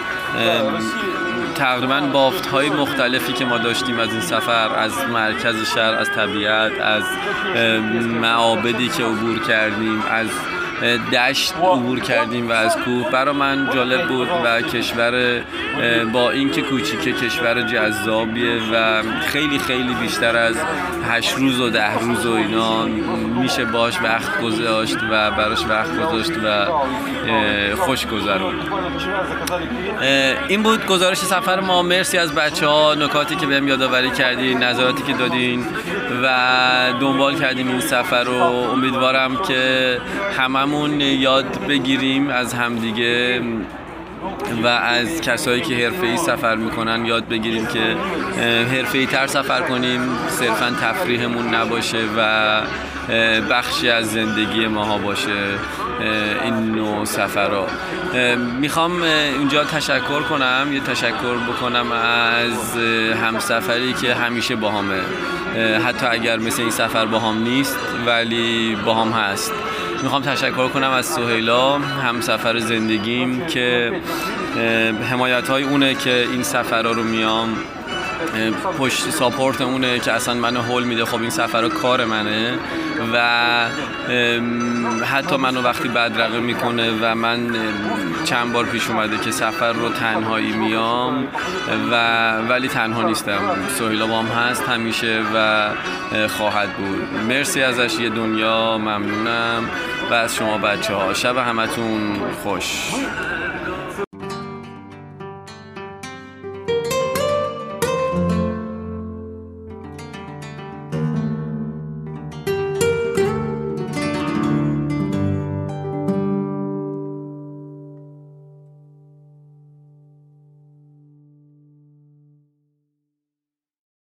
تقریبا بافت های مختلفی که ما داشتیم از این سفر از مرکز شهر از طبیعت از معابدی که عبور کردیم از دشت عبور کردیم و از کوه. برا من جالب بود و کشور با اینکه کوچیکه کشور جذابیه و خیلی خیلی بیشتر از هشت روز و ده روز و اینا میشه باش وقت گذاشت و براش وقت گذاشت و خوش گذرون این بود گزارش سفر ما. مرسی از بچه ها نکاتی که بهم یادآوری کردین نظراتی که دادین و دنبال کردیم این سفر رو. امیدوارم که هممون یاد بگیریم از همدیگه و از کسایی که حرفه‌ای سفر می‌کنن یاد بگیریم که حرفه‌ای تر سفر کنیم صرفا تفریحمون نباشه و بخشی از زندگی ماها باشه این نوع سفرها. می‌خوام اینجا تشکر کنم یه تشکر بکنم از همسفری که همیشه با همه حتی اگر مثل این سفر با هم نیست ولی با هم هست. می‌خوام تشکر کنم از سهیلا. همسفر زندگیم که حمایت های اونه که این سفرها رو میام. پشت ساپورت اونه که اصلا منو هول میده. خب این سفر کار منه و حتی منو وقتی بدرقه می‌کنه و من چند بار پیش اومده که سفر رو تنهایی میام و ولی تنها نیستم. سهیلا بام هست همیشه و خواهد بود. مرسی ازش یه دنیا. ممنونم. و از شما بچه ها شب همتون خوش.